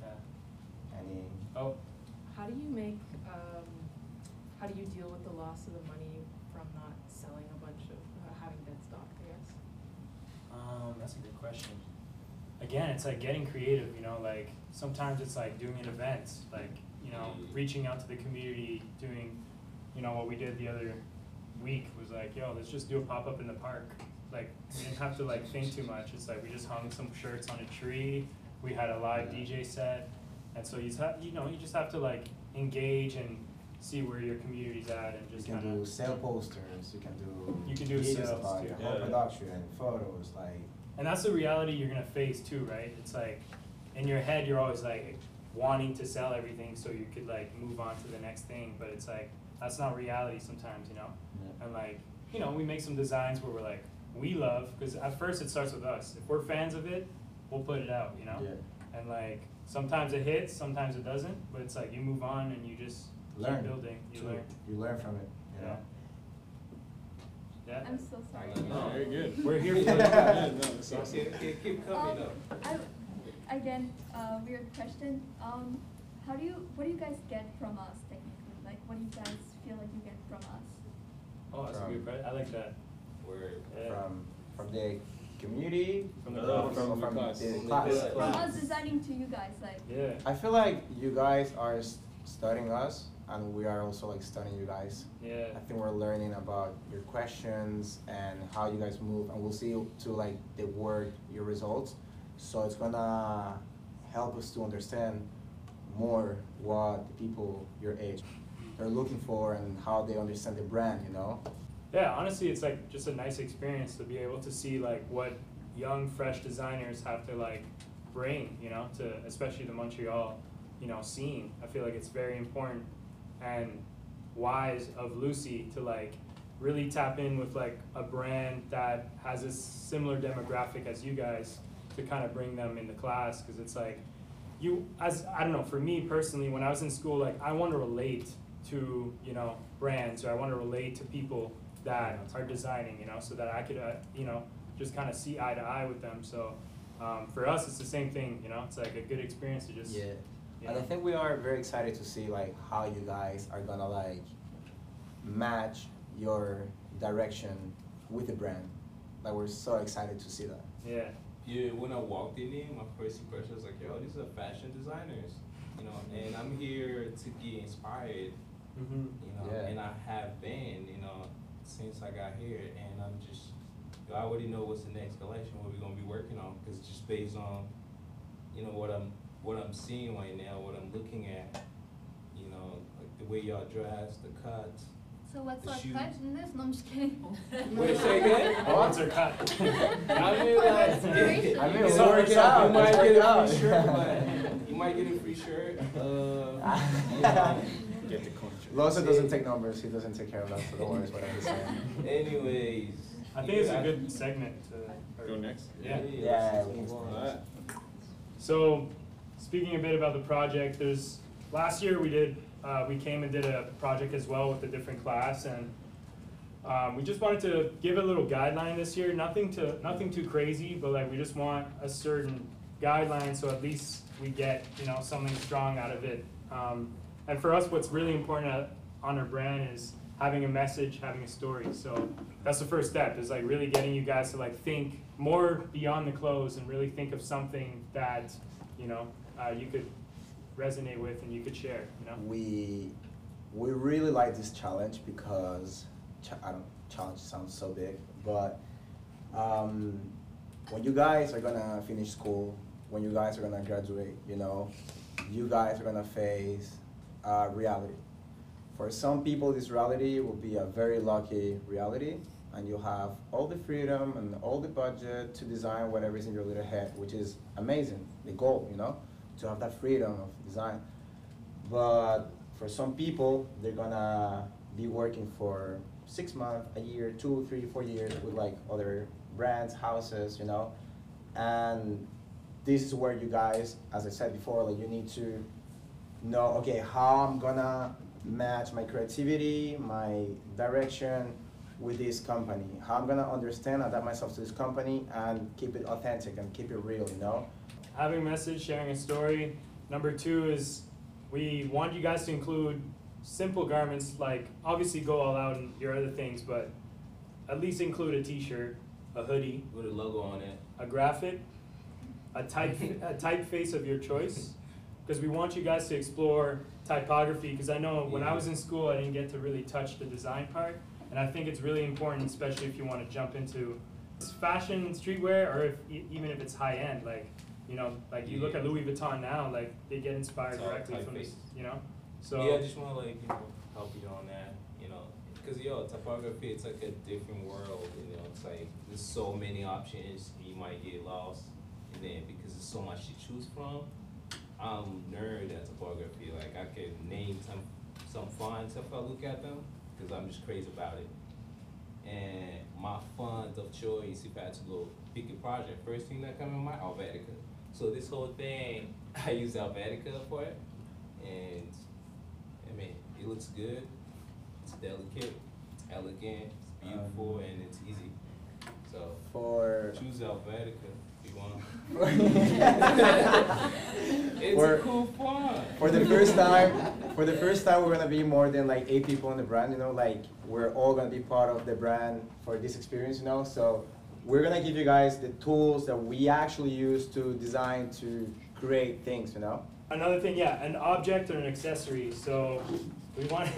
Yeah. any Oh, How do you make, um, how do you deal with the loss of the money from not selling a bunch of, uh, having dead stock, I guess? Um, Um, that's a good question. Again, it's like getting creative, you know, like sometimes it's like doing an event, like, you know, mm. reaching out to the community, doing, you know, what we did the other week was like, yo, let's just do a pop up in the park. Like, we didn't have to like think too much. It's like we just hung some shirts on a tree. We had a live DJ set. And so you just have, you know, you just have to like engage and see where your community's at and just you can kind do sale posters, you can do You can do videos sales about too. your whole Yeah. production, photos, like And that's the reality you're gonna face too, right? It's like in your head you're always like wanting to sell everything so you could like move on to the next thing, but it's like that's not reality sometimes, you know? Yeah. And like, you know, we make some designs where we're like, we love, because at first it starts with us. If we're fans of it, we'll put it out, you know? Yeah. And like sometimes it hits, sometimes it doesn't, but it's like you move on and you just learn. keep building. You learn. You learn from it, you Yeah. know. Yeah. I'm so sorry. No. Very good. We're here *laughs* for Yeah, that. no, that's awesome. Um, I, again, uh, weird question. Um, how do you, what do you guys get from us technically? Like, what do you guys feel like you get from us? Oh, that's a good question. I like that. Word. Yeah. From from the community, From the class. from, the from class. the class. From us designing to you guys, like, Yeah. I feel like you guys are s- studying us, and we are also like studying you guys. Yeah. I think we're learning about your questions and how you guys move, and we'll see to like the work, your results. So it's gonna help us to understand more what the people your age are looking for and how they understand the brand. You know. Yeah, honestly, it's like just a nice experience to be able to see like what young, fresh designers have to like bring, you know, to especially the Montreal, you know, scene. I feel like it's very important and wise of Lucy to like really tap in with like a brand that has a similar demographic as you guys to kind of bring them into class. Because it's like you as I don't know for me personally when I was in school like I want to relate to you know brands or I want to relate to people that are designing you know so that I could uh, you know just kind of see eye to eye with them. So um, for us it's the same thing you know? It's like a good experience to just Yeah. You And I think we are very excited to see like how you guys are gonna like match your direction with the brand. Like we're so excited to see that. yeah Yeah, when I walked in here, my first impression was like, yo, these are fashion designers, you know, and I'm here to get inspired, mm-hmm. you know, Yeah. and I have been, you know, since I got here, and I'm just I already know what's the next collection, what we're gonna be working on, cause just based on, you know, what I'm, what I'm seeing right now, what I'm looking at. You know, like the way y'all dress, the cuts. So what's The our shoes. cut in this? No, I'm just kidding. Wait, say again? Odds are cut. *laughs* I mean, like, Inspiration. I mean, it's we'll all- work it so out, You might get a free shirt, but you might get a free shirt. Uh, *laughs* you know. Get the culture. Losa doesn't take numbers, he doesn't take care of that, so don't worry about what I'm saying. Anyways. I think it's a good segment to. Go next. Yeah. Yeah, let's we move can on. Alright. So, speaking a bit about the project, there's, last year we did, uh, we came and did a project as well with a different class and um, we just wanted to give a little guideline this year, nothing to, nothing too crazy, but like we just want a certain guideline so at least we get, you know, something strong out of it. Um, and for us, what's really important on our brand is having a message, having a story. So that's the first step is like really getting you guys to like think more beyond the clothes and really think of something that, you know, uh, you could resonate with and you could share, you know? we we really like this challenge because ch- I don't challenge sounds so big, but um, when you guys are gonna finish school, when you guys are gonna graduate, you know, you guys are gonna face uh, reality. For some people, this reality will be a very lucky reality, and you'll have all the freedom and all the budget to design whatever's in your little head, which is amazing. The goal, you know, to have that freedom of design. But for some people, they're gonna be working for six months, a year, two, three, four years with like other brands, houses, you know. And this is where you guys, as I said before, like you need to know, okay, how I'm gonna match my creativity, my direction with this company. How I'm gonna understand, adapt myself to this company and keep it authentic and keep it real, you know? Having a message, sharing a story. Number two is we want you guys to include simple garments like obviously go all out in your other things, but at least include a t-shirt, a hoodie, With a logo on it. a graphic, a type a typeface of your choice. Because we want you guys to explore typography. Because I know when I was in school, I didn't get to really touch the design part, and I think it's really important, especially if you want to jump into fashion and streetwear, or if even if it's high end, like you know, like you look at Louis Vuitton now, like they get inspired directly from this, you know. So yeah, I just want to like you know help you on that, you know, because yo typography it's like a different world, you know. It's like there's so many options, you might get lost, and then because there's so much to choose from, I'm nerd at typography. Like I can name some some fonts if I look at them, because I'm just crazy about it. And my font of choice, if I had to go pick a project, first thing that come in my Helvetica. So this whole thing, *laughs* I use Helvetica for it, and I mean, it looks good. It's delicate, it's elegant, it's beautiful, Um, and it's easy. So For choose Helvetica if you want. for *laughs* It's a cool font. for the first time, for the first time, we're gonna be more than like eight people in the brand. You know, like we're all gonna be part of the brand for this experience. You know, so we're gonna give you guys the tools that we actually use to design to create things. You know. Another thing, yeah, an object or an accessory. So we want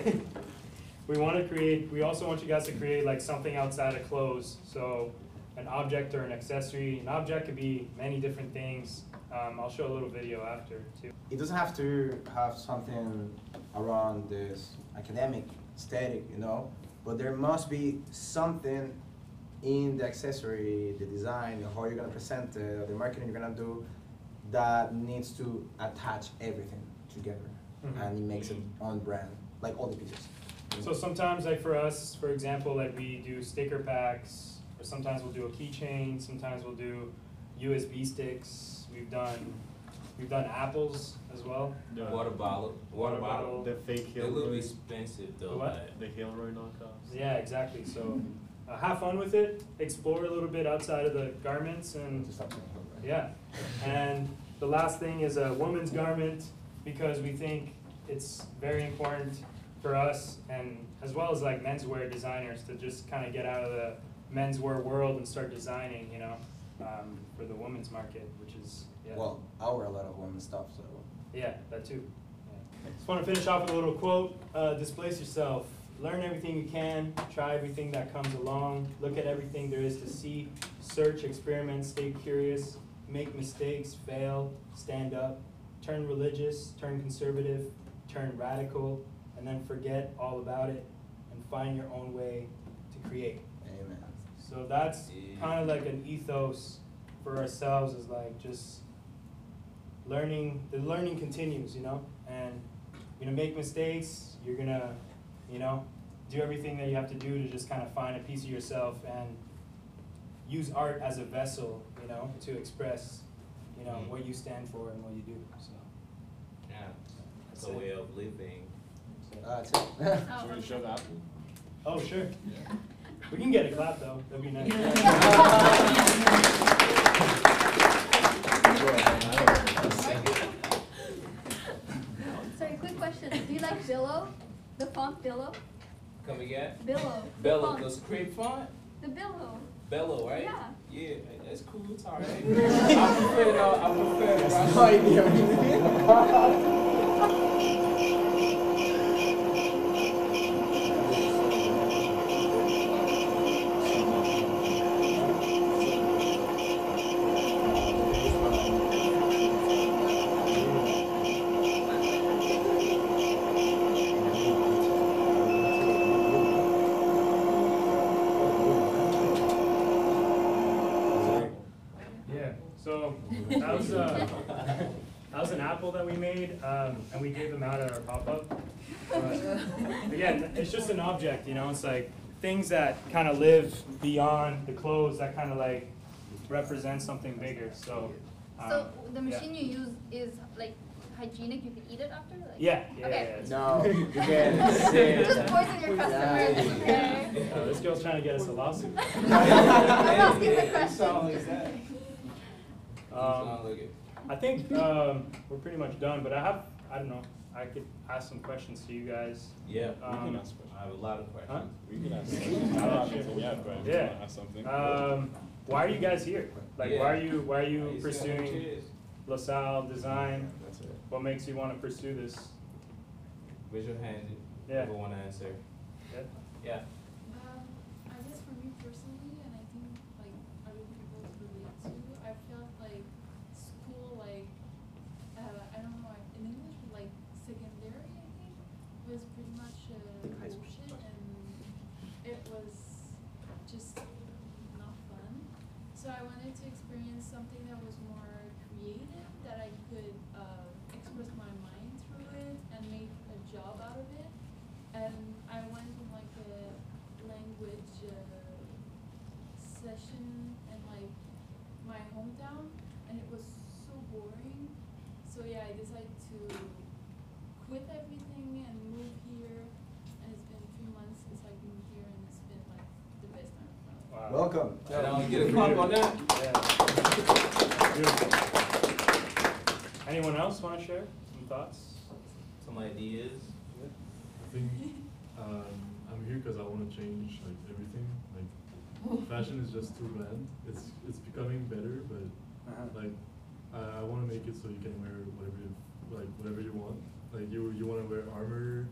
*laughs* we want to create. We also want you guys to create like something outside of clothes. So an object or an accessory. An object could be many different things. Um, I'll show a little video after too. It doesn't have to have something around this academic aesthetic, you know, but there must be something in the accessory, the design, how you're gonna present it, the marketing you're gonna do, that needs to attach everything together, Mhm. and it makes it on brand, like all the pieces. So sometimes, like for us, for example, like we do sticker packs, or sometimes we'll do a keychain. Sometimes we'll do USB sticks. We've done we've done apples as well. The Water bottle, water Water bottle. bottle. The fake They're a little Hilroy, expensive though, What? the Hilroy knockoffs. Yeah, exactly. So *laughs* uh, have fun with it. Explore a little bit outside of the garments and Just something, right? Yeah, and the last thing is a woman's garment, because we think it's very important for us and as well as like menswear designers to just kind of get out of the menswear world and start designing, you know, um, for the women's market, which is, yeah. Well, I wear a lot of women's stuff, so. Yeah, that too. Yeah. Just want to finish off with a little quote. Uh, displace yourself. Learn everything you can, try everything that comes along, look at everything there is to see, search, experiment, stay curious, make mistakes, fail, stand up, turn religious, turn conservative, turn radical, and then forget all about it and find your own way to create. Amen. So that's kind of like an ethos for ourselves is like just learning, the learning continues, you know? And you're gonna make mistakes, you're gonna, you know, do everything that you have to do to just kind of find a piece of yourself and use art as a vessel, you know, to express, you know, mm-hmm. what you stand for and what you do, so. Yeah, it's That's a it. way of living. Ah, that's it. Oh, Should *laughs* we show the apple? Oh, sure. We can get a clap though, that'd be nice. *laughs* Sorry, quick question. Do you like Billow? The font Billow? Come again? Billow. the *laughs* Bellow, the script font? The Billow. Bellow, right? Yeah. Yeah, that's cool, it's alright. *laughs* I prefer the, I prefer the That's Russian. no idea. Yeah, so that was, uh, that was an apple that we made, um, and we gave them out at our pop-up. But Again, it's just an object, you know, it's like things that kind of live beyond the clothes that kind of like represent something bigger, so. um, So the yeah. machine you use is like hygienic, you can eat it after? Like- Yeah, yeah, yeah, Okay. yeah. *laughs* it's- No, you can sit. Just poison your customers, Yeah. okay? Uh, *laughs* This girl's trying to get us a lawsuit. *laughs* I'm asking the You sound like question. Um, sound like it. I think um, we're pretty much done, but I have, I don't know, I could ask some questions to you guys. Yeah, We can Um, ask questions. I have a lot of questions. We can ask *laughs* questions. I don't have anything yet, but if you Yeah. wanna ask something. Um, why are you guys here? Like, why are you, why are you used to have pursuing. LaSalle design? That's it. What makes you want to pursue this? Raise your hand, Yeah. whoever wanna answer. Yeah. Yeah. Um, I guess for me personally, and I think like other people to relate to, I felt like school, like, uh, I don't know, like, in English, but like secondary, I think, was pretty much uh, bullshit and it was just not fun. So I wanted to experience something that was more creative, that I could uh, express my mind through it and make a job out of it. And I went on like a language uh, session in like my hometown, and it was so boring. So yeah, I decided to quit everything and move here. And it's been three months since I've moved here, and it's been like the best time of my life. Wow. Welcome. And I'll get a clap on that. Yeah. Beautiful. Anyone else want to share some thoughts? Some ideas. Yeah. I think um, I'm here because I want to change like everything. Like fashion is just too bland. It's it's becoming better, but like I, I want to make it so you can wear whatever you, like whatever you want. Like you you want to wear armor,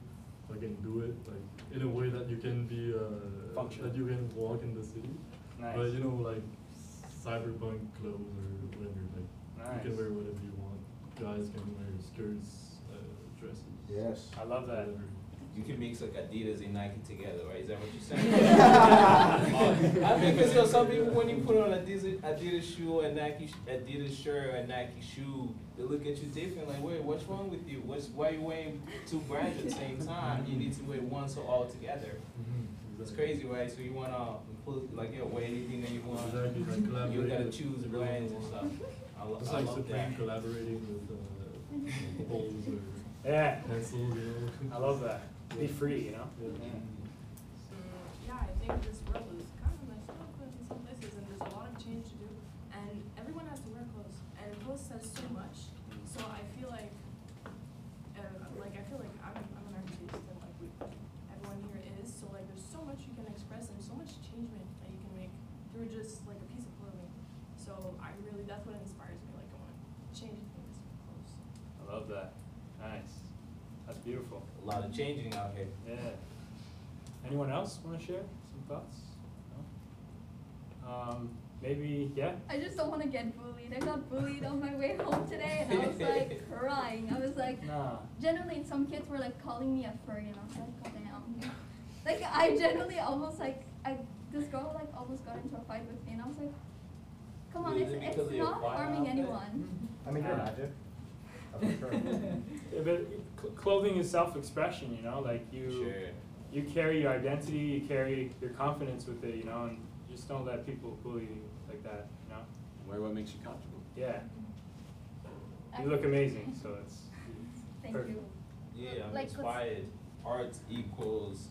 like and do it like in a way that you can be uh, that you can walk in the city. Nice. But you know like cyberpunk clothes or whatever. Like you can wear whatever you want. Guys can wear skirts, uh, dresses. Yes. I love that. whatever. You can mix like Adidas and Nike together, right? Is that what you're saying? *laughs* I mean, because you know, some people when you put on a Adidas, Adidas shoe and Nike Adidas shirt and Nike shoe, they look at you different. Like, wait, what's wrong with you? What's why you wearing two brands at the same time? You need to wear one so all together. Mhm, It's crazy, right? So you wanna put like you know, wear anything that you want. Exactly, like You gotta choose whoever brands and stuff. I, lo- Just I like love Supreme that. collaborating with uh, *laughs* Bowls or Yeah. pencils, you know. I love that. Be free, you know? Yeah. Mm, yeah, I think this world is kind of messed up in some places, and there's a lot of change to do. And everyone has to wear clothes, and clothes says so much. So I feel like, uh, like I feel like I'm, I'm an artist, and like we, everyone here is. So like, there's so much you can express, and so much changement that you can make through just like a piece of clothing. So I really, that's what inspires me. Like I want to change things with clothes. I love that. Nice. That's beautiful. A lot of changing out here. Yeah. Anyone else want to share some thoughts? No? Um, maybe, yeah? I just don't want to get bullied. I got bullied on my way home today, and I was like *laughs* crying. I was like, Nah. genuinely, some kids were like calling me a furry, and I was like, God damn. *laughs* Like I generally almost like I this girl like almost got into a fight with me, and I was like, come on, Is it's it's not harming anyone. *laughs* I mean, you're magic. I'm sure. Yeah, but cl- clothing is self-expression, you know, like you, Sure. You carry your identity, you carry your confidence with it, you know, and just don't let people bully you like that, you know? Wear what makes you comfortable. Yeah. Mm-hmm. You look amazing, so it's *laughs* Thank perfect. you. Yeah, I'm Like, inspired. Art equals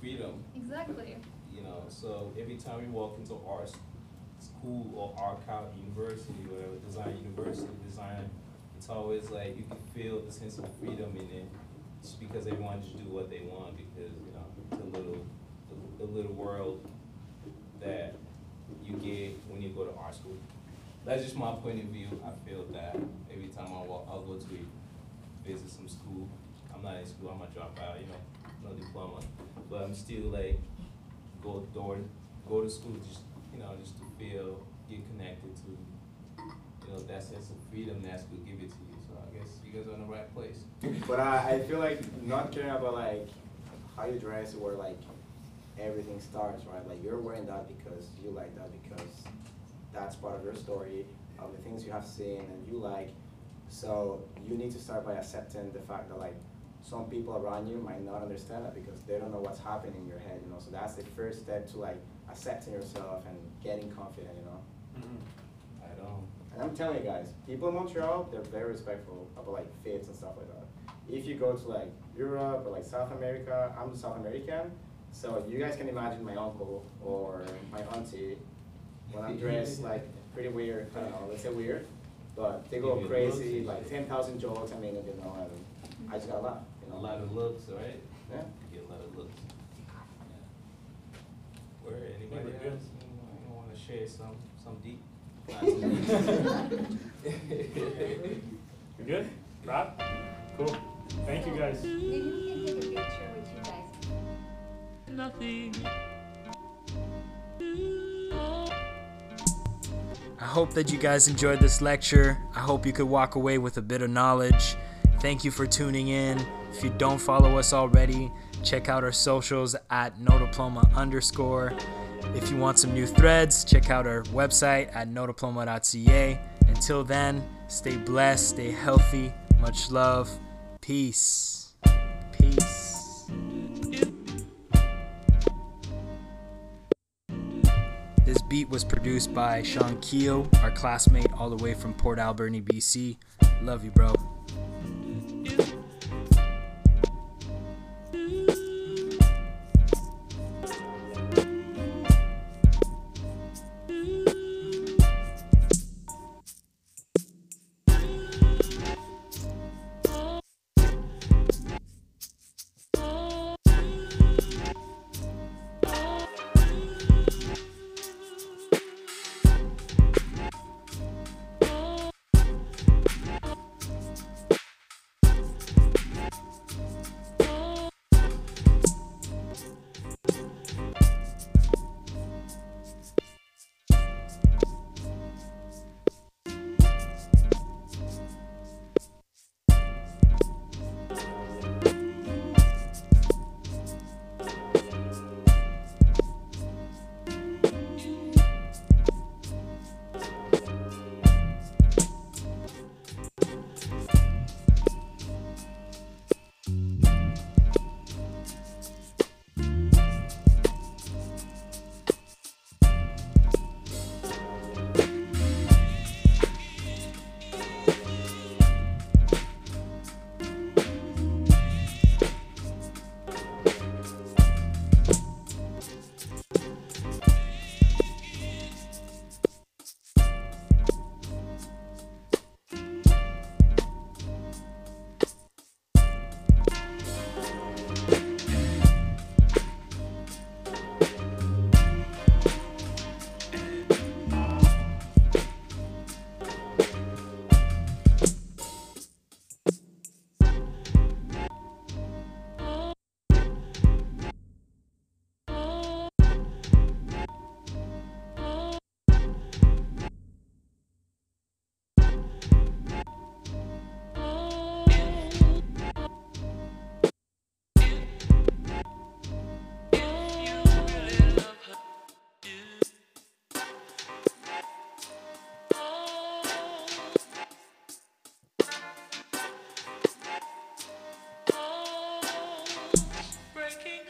freedom. Exactly. You know, so every time you walk into art school or art college, university, whatever, design university, design, it's always like you can feel the sense of freedom in it, just because everyone just do what they want, because you know a little, the, the little world that you get when you go to art school. That's just my point of view. I feel that every time I walk, I'll go to a, visit some school. I'm not in school. I'm a dropout. You know, no diploma, but I'm still like go door, go to school just you know just to feel get connected to you know that sense of freedom that school give it to you. So you guys are in the right place. But I, I feel like not caring about like how you dress or like everything starts, right? Like you're wearing that because you like that because that's part of your story, of the things you have seen and you like. So you need to start by accepting the fact that like some people around you might not understand that because they don't know what's happening in your head, you know. So that's the first step to like accepting yourself and getting confident, you know. Mm-hmm. I don't. And I'm telling you guys, people in Montreal, they're very respectful about like fits and stuff like that. If you go to like Europe or like South America, I'm South American, so you guys can imagine my uncle or my auntie when I'm dressed *laughs* like pretty weird, I don't know, let's say weird, but they go crazy, looks. like ten thousand jokes, I mean, you know, and I just got a laugh, you know? A lot of looks, right? Yeah. You get a lot of looks. Where anybody else you want to share some some deep? You good? Rob? Cool. Thank you guys. Maybe we can take a picture with you guys. I hope that you guys enjoyed this lecture. I hope you could walk away with a bit of knowledge. Thank you for tuning in. If you don't follow us already, check out our socials at no diploma underscore. If you want some new threads, check out our website at nodiploma.ca. Until then, stay blessed, stay healthy. Much love. Peace. Peace. This beat was produced by Sean Keo, our classmate all the way from Port Alberni, BC. Love you, bro. asking